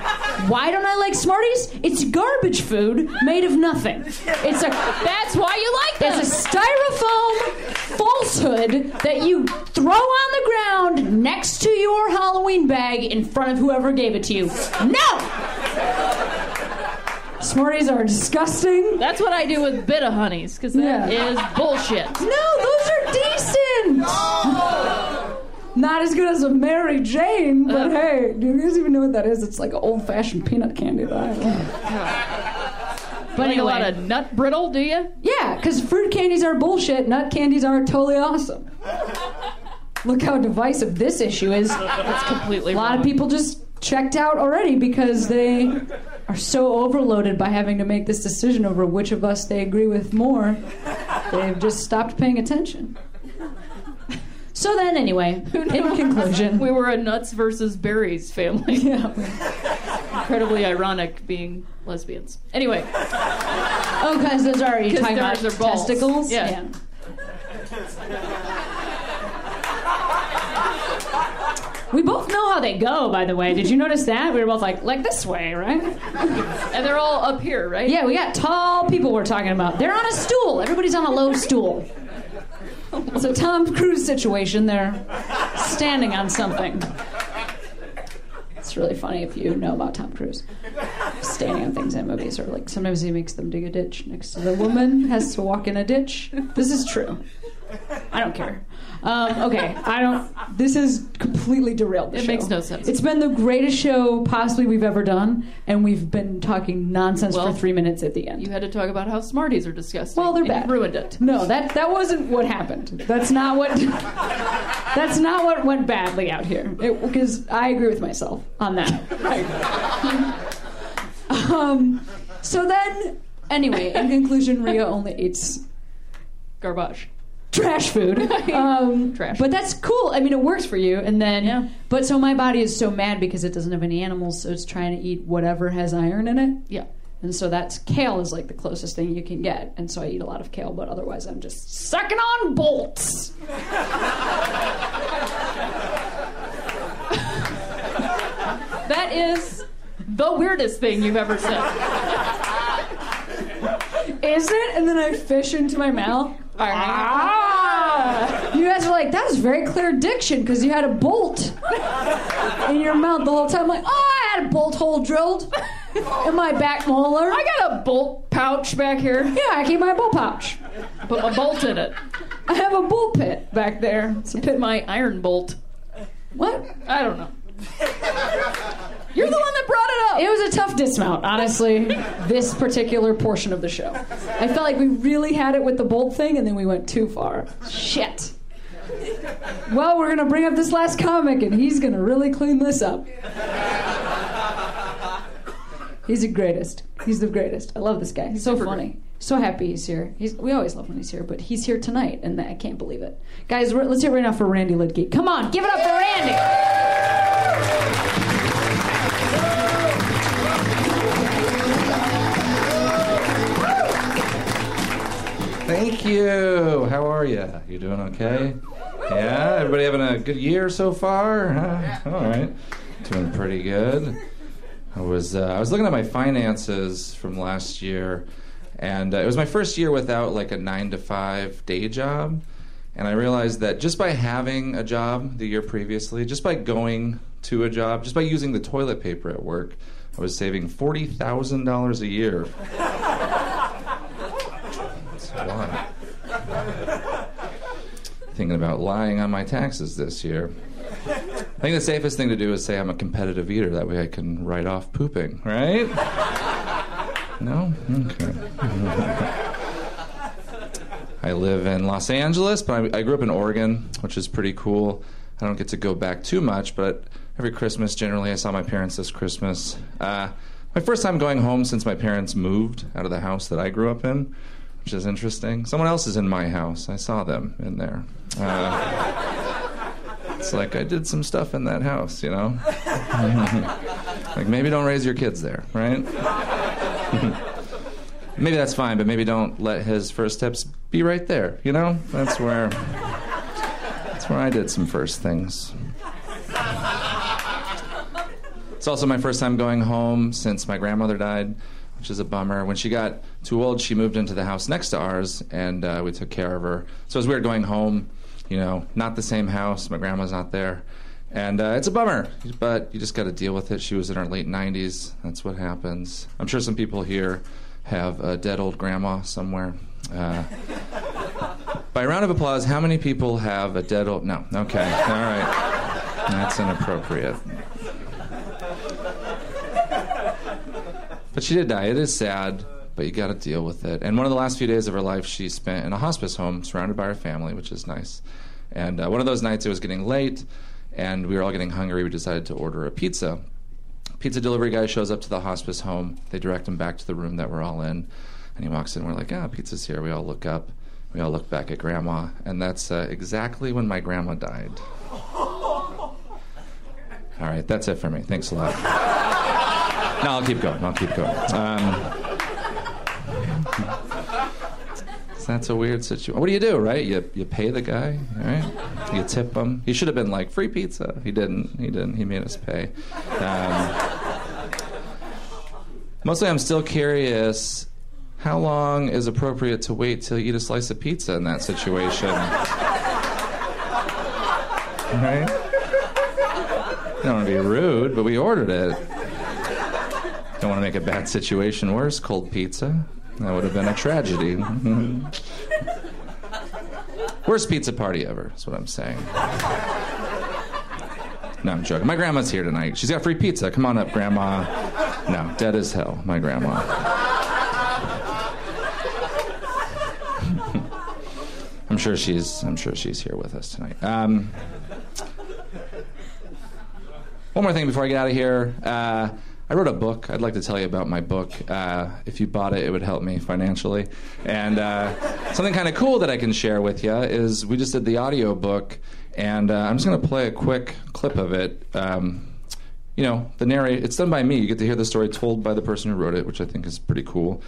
Why don't I like Smarties? It's garbage food made of nothing. It's a That's why you like them. It's a styrofoam falsehood that you throw on the ground next to your Halloween bag in front of whoever gave it to you. No! Smarties are disgusting. That's what I do with Bit-O-Honeys because that is Yeah. bullshit. No, those are decent. Not as good as a Mary Jane, but Uh. hey, do you guys even know what that is? It's like an old-fashioned peanut candy. That I love. But Like anyway, a lot of nut brittle, do you? Yeah, because fruit candies are bullshit. Nut candies are totally awesome. Look how divisive this issue is. That's completely A lot wrong. of people just checked out already because they are so overloaded by having to make this decision over which of us they agree with more. They've just stopped paying attention. So then, anyway, in conclusion, We were a nuts versus berries family. yeah. Incredibly ironic being lesbians. Anyway, Oh, because those are you talking about theirs are balls. testicles? Yeah. We both know how they go, by the way. Did you notice that? We were both like, like this way, right? and they're all up here, right? Yeah, we got tall people we're talking about. They're on a stool. Everybody's on a low stool. It's a Tom Cruise situation. They're standing on something. It's really funny if you know about Tom Cruise. Standing on things in movies, or like sometimes he makes them dig a ditch next to the woman has to walk in a ditch. This is true. I don't care. Um, okay, I don't. This is completely derailed. The It show. makes no sense. It's been the greatest show possibly we've ever done, and we've been talking nonsense Well, for three minutes at the end. You had to talk about how Smarties are disgusting. Well, they're bad. ruined it. No, that that wasn't what happened. That's not what. that's not what went badly out here. Because I agree with myself on that. um. So then, anyway, in conclusion, Rhea only eats Garbage. Trash food. Um, Trash. But that's cool. I mean, it works for you. And then, Yeah. but so my body is so mad because it doesn't have any animals, so it's trying to eat whatever has iron in it. Yeah. And so that's kale is like the closest thing you can get. And so I eat a lot of kale, but otherwise I'm just sucking on bolts. That is the weirdest thing you've ever said. Is it? And then I fish into my mouth. Ah! You guys are like, that was very clear diction because you had a bolt in your mouth the whole time. Like, oh, I had a bolt hole drilled in my back molar. I got a bolt pouch back here. Yeah, I keep my bolt pouch. Put my bolt in it. I have a bull pit back there. To pit my iron bolt. What? I don't know. You're the one that brought it up. It was a tough dismount, honestly, this particular portion of the show. I felt like we really had it with the bolt thing, and then we went too far. Shit. Well, we're going to bring up this last comic, and he's going to really clean this up. He's the greatest. He's the greatest. I love this guy. He's so funny. So happy he's here. He's, we always love when he's here, but he's here tonight, and I can't believe it. Guys, let's hear it right now for Randy Liedtke. Come on, give it up for Randy. Thank you. How are you? You doing okay? Yeah. Everybody having a good year so far? Huh? All right. Doing pretty good. I was uh, I was looking at my finances from last year, and uh, it was my first year without like a nine to five day job, and I realized that just by having a job the year previously, just by going to a job, just by using the toilet paper at work, I was saving forty thousand dollars a year. That's a lot. Thinking about lying on my taxes this year. I think the safest thing to do is say I'm a competitive eater. That way I can write off pooping, right? No? Okay. I live in Los Angeles, but I, I grew up in Oregon, which is pretty cool. I don't get to go back too much, but every Christmas, generally, I saw my parents this Christmas. Uh, my first time going home since my parents moved out of the house that I grew up in, which is interesting. Someone else is in my house. I saw them in there. Uh, it's like I did some stuff in that house, you know? like maybe don't raise your kids there, right? maybe that's fine, but maybe don't let his first steps be right there, you know? That's where that's where I did some first things. It's also my first time going home since my grandmother died, which is a bummer. When she got too old, she moved into the house next to ours, and uh, we took care of her. So it was weird going home, you know, not the same house. My grandma's not there. And uh, it's a bummer, but you just got to deal with it. She was in her late 90s. That's what happens. I'm sure some people here have a dead old grandma somewhere. Uh, by round of applause, how many people have a dead old. No, okay, all right. That's inappropriate. But she did die. It is sad, but you got to deal with it. And one of the last few days of her life, she spent in a hospice home, surrounded by her family, which is nice. And uh, one of those nights, it was getting late, and we were all getting hungry. We decided to order a pizza. Pizza delivery guy shows up to the hospice home. They direct him back to the room that we're all in, and he walks in. We're like, "Ah, pizza's here." We all look up. We all look back at Grandma, and that's uh, exactly when my grandma died. All right, that's it for me. Thanks a lot. No, I'll keep going. I'll keep going. Um, that's a weird situation. What do you do, right? You you pay the guy, right? You tip him. He should have been like free pizza. He didn't. He didn't. He made us pay. Um, mostly, I'm still curious. How long is appropriate to wait till you eat a slice of pizza in that situation? Right? Don't want to be rude, but we ordered it. Don't want to make a bad situation worse. Cold pizza. That would have been a tragedy. Worst pizza party ever, is what I'm saying. No, I'm joking. My grandma's here tonight. She's got free pizza. Come on up, Grandma. No, dead as hell, my grandma. I'm sure she's I'm sure she's here with us tonight. Um, one more thing before I get out of here. Uh, I wrote a book. I'd like to tell you about my book. Uh, if you bought it, it would help me financially. And uh, something kind of cool that I can share with you is we just did the audio book, and uh, I'm just going to play a quick clip of it. Um, you know, the narrate. It's done by me. You get to hear the story told by the person who wrote it, which I think is pretty cool.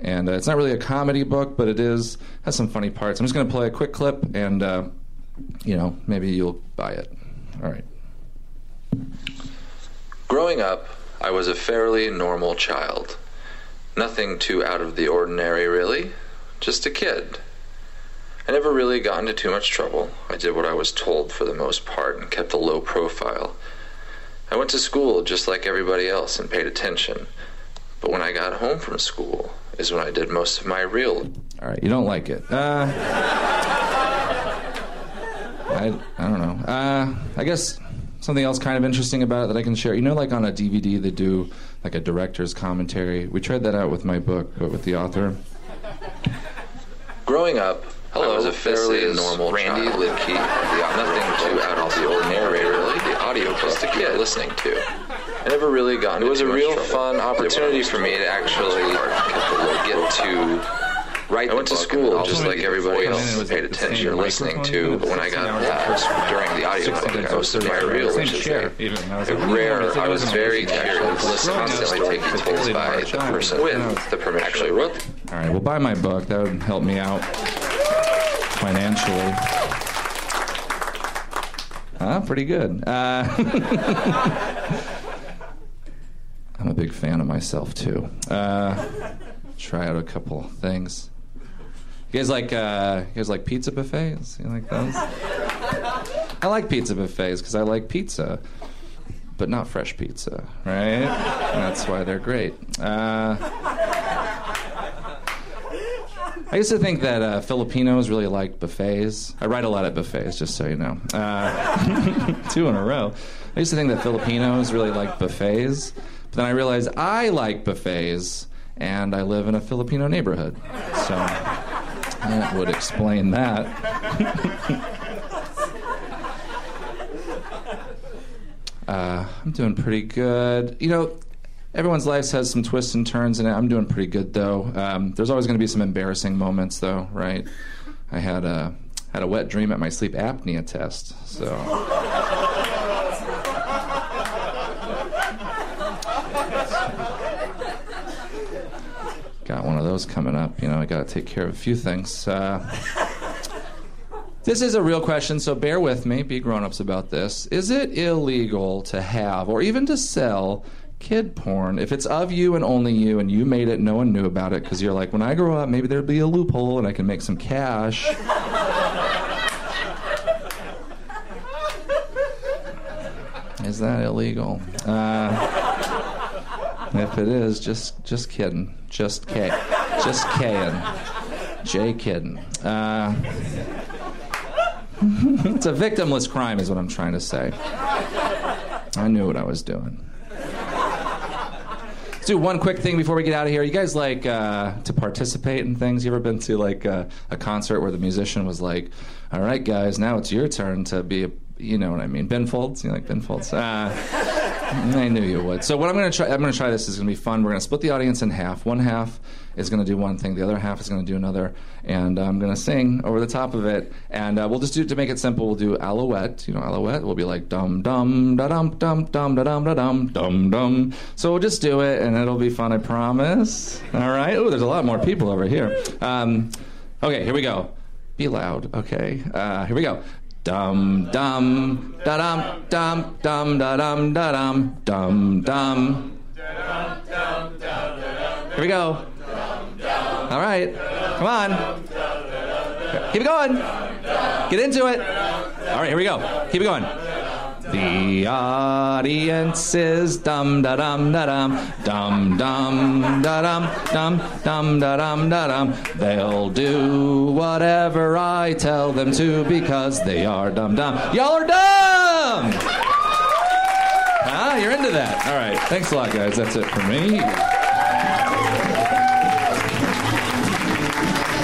And uh, it's not really a comedy book, but it is has some funny parts. I'm just going to play a quick clip, and uh, you know, maybe you'll buy it. All right. Growing up, I was a fairly normal child. Nothing too out of the ordinary, really. Just a kid. I never really got into too much trouble. I did what I was told for the most part and kept a low profile. I went to school just like everybody else and paid attention. But when I got home from school is when I did most of my real. All right, you don't like it. Uh, I, I don't know. Uh, I guess something else kind of interesting about it that I can share. You know, like on a DVD, they do like a director's commentary. We tried that out with my book, but with the author. Growing up, I was a fairly normal Randy child. Liedtke, nothing too out of the ordinary, really. The audio just a kid listening to. I never really got. It was a real fun opportunity for me to actually get to write. I went to school just like everybody else, paid attention listening to. But when I got uh, during the audio book, I was in my real, which is a rare. I was very curious, constantly taking things by the person with the permission. Actually wrote. All right, well, buy my book. That would help me out financially. Ah, pretty good. Uh, I'm a big fan of myself too. Uh, try out a couple things. You guys like uh, you guys like pizza buffets? You like those? I like pizza buffets because I like pizza, but not fresh pizza, right? That's why they're great. Uh, I used to think that uh, Filipinos really liked buffets. I write a lot at buffets, just so you know. Uh, two in a row. I used to think that Filipinos really liked buffets, but then I realized I like buffets, and I live in a Filipino neighborhood. So that would explain that. uh, I'm doing pretty good. You know, everyone's life has some twists and turns in it. I'm doing pretty good though. Um, there's always going to be some embarrassing moments though, right? I had a had a wet dream at my sleep apnea test, so. Got one of those coming up. You know, I got to take care of a few things. Uh, this is a real question, so bear with me. Be grown ups about this. Is it illegal to have or even to sell kid porn, if it's of you and only you, and you made it, no one knew about it, because you're like, when I grow up, maybe there'll be a loophole and I can make some cash. is that illegal? Uh, if it is, just just kidding, just k, just kidding, Jay kidding. Uh, it's a victimless crime, is what I'm trying to say. I knew what I was doing. Let's do one quick thing before we get out of here. You guys like uh, to participate in things? You ever been to like uh, a concert where the musician was like, "All right, guys, now it's your turn to be a you know what I mean. Ben Folds, you like Ben Folds? Uh, I knew you would. So what I'm going to try, I'm going to try this. is going to be fun. We're going to split the audience in half. One half is going to do one thing. The other half is going to do another. And I'm going to sing over the top of it. And uh, we'll just do to make it simple. We'll do Alouette. You know Alouette. We'll be like dum dum da dum dum dum da dum da dum dum dum. So we'll just do it, and it'll be fun. I promise. All right. Oh, there's a lot more people over here. Um, okay, here we go. Be loud. Okay. Uh, here we go. Dum dum da dum dum dum da dum da dum dum dum. Here we go. All right, come on. Keep it going. Get into it. All right, here we go. Keep it going. The audience is dum da dum da dum dum dum da dum dum dum da dum da dum. They'll do whatever I tell them to because they are dum dum. Y'all are dumb. Ah, you're into that. All right. Thanks a lot, guys. That's it for me.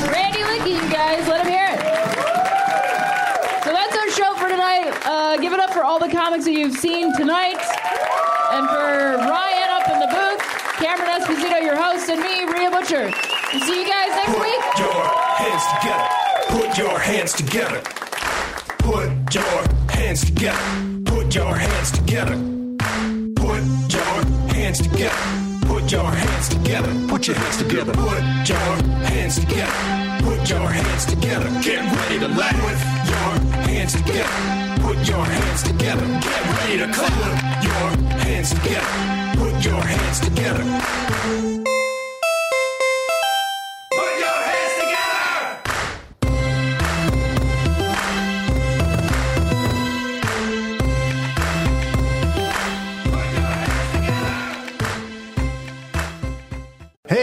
Randy Liedtke, you guys, let him hear it. So that's our show for tonight. Uh, give it up for all the comics that you've seen tonight, and for Ryan up in the booth, Cameron Esposito, your host, and me, Rhea Butcher. We'll see you guys next week. your hands together. Put your hands together. Put your hands together. Put your hands together. Put your hands together. Put your hands together. Put your hands together. Put your hands together. Put your hands together. Get ready to laugh. Put your hands together. Put your hands together. Get ready to clap. Put your hands together. Put your hands together.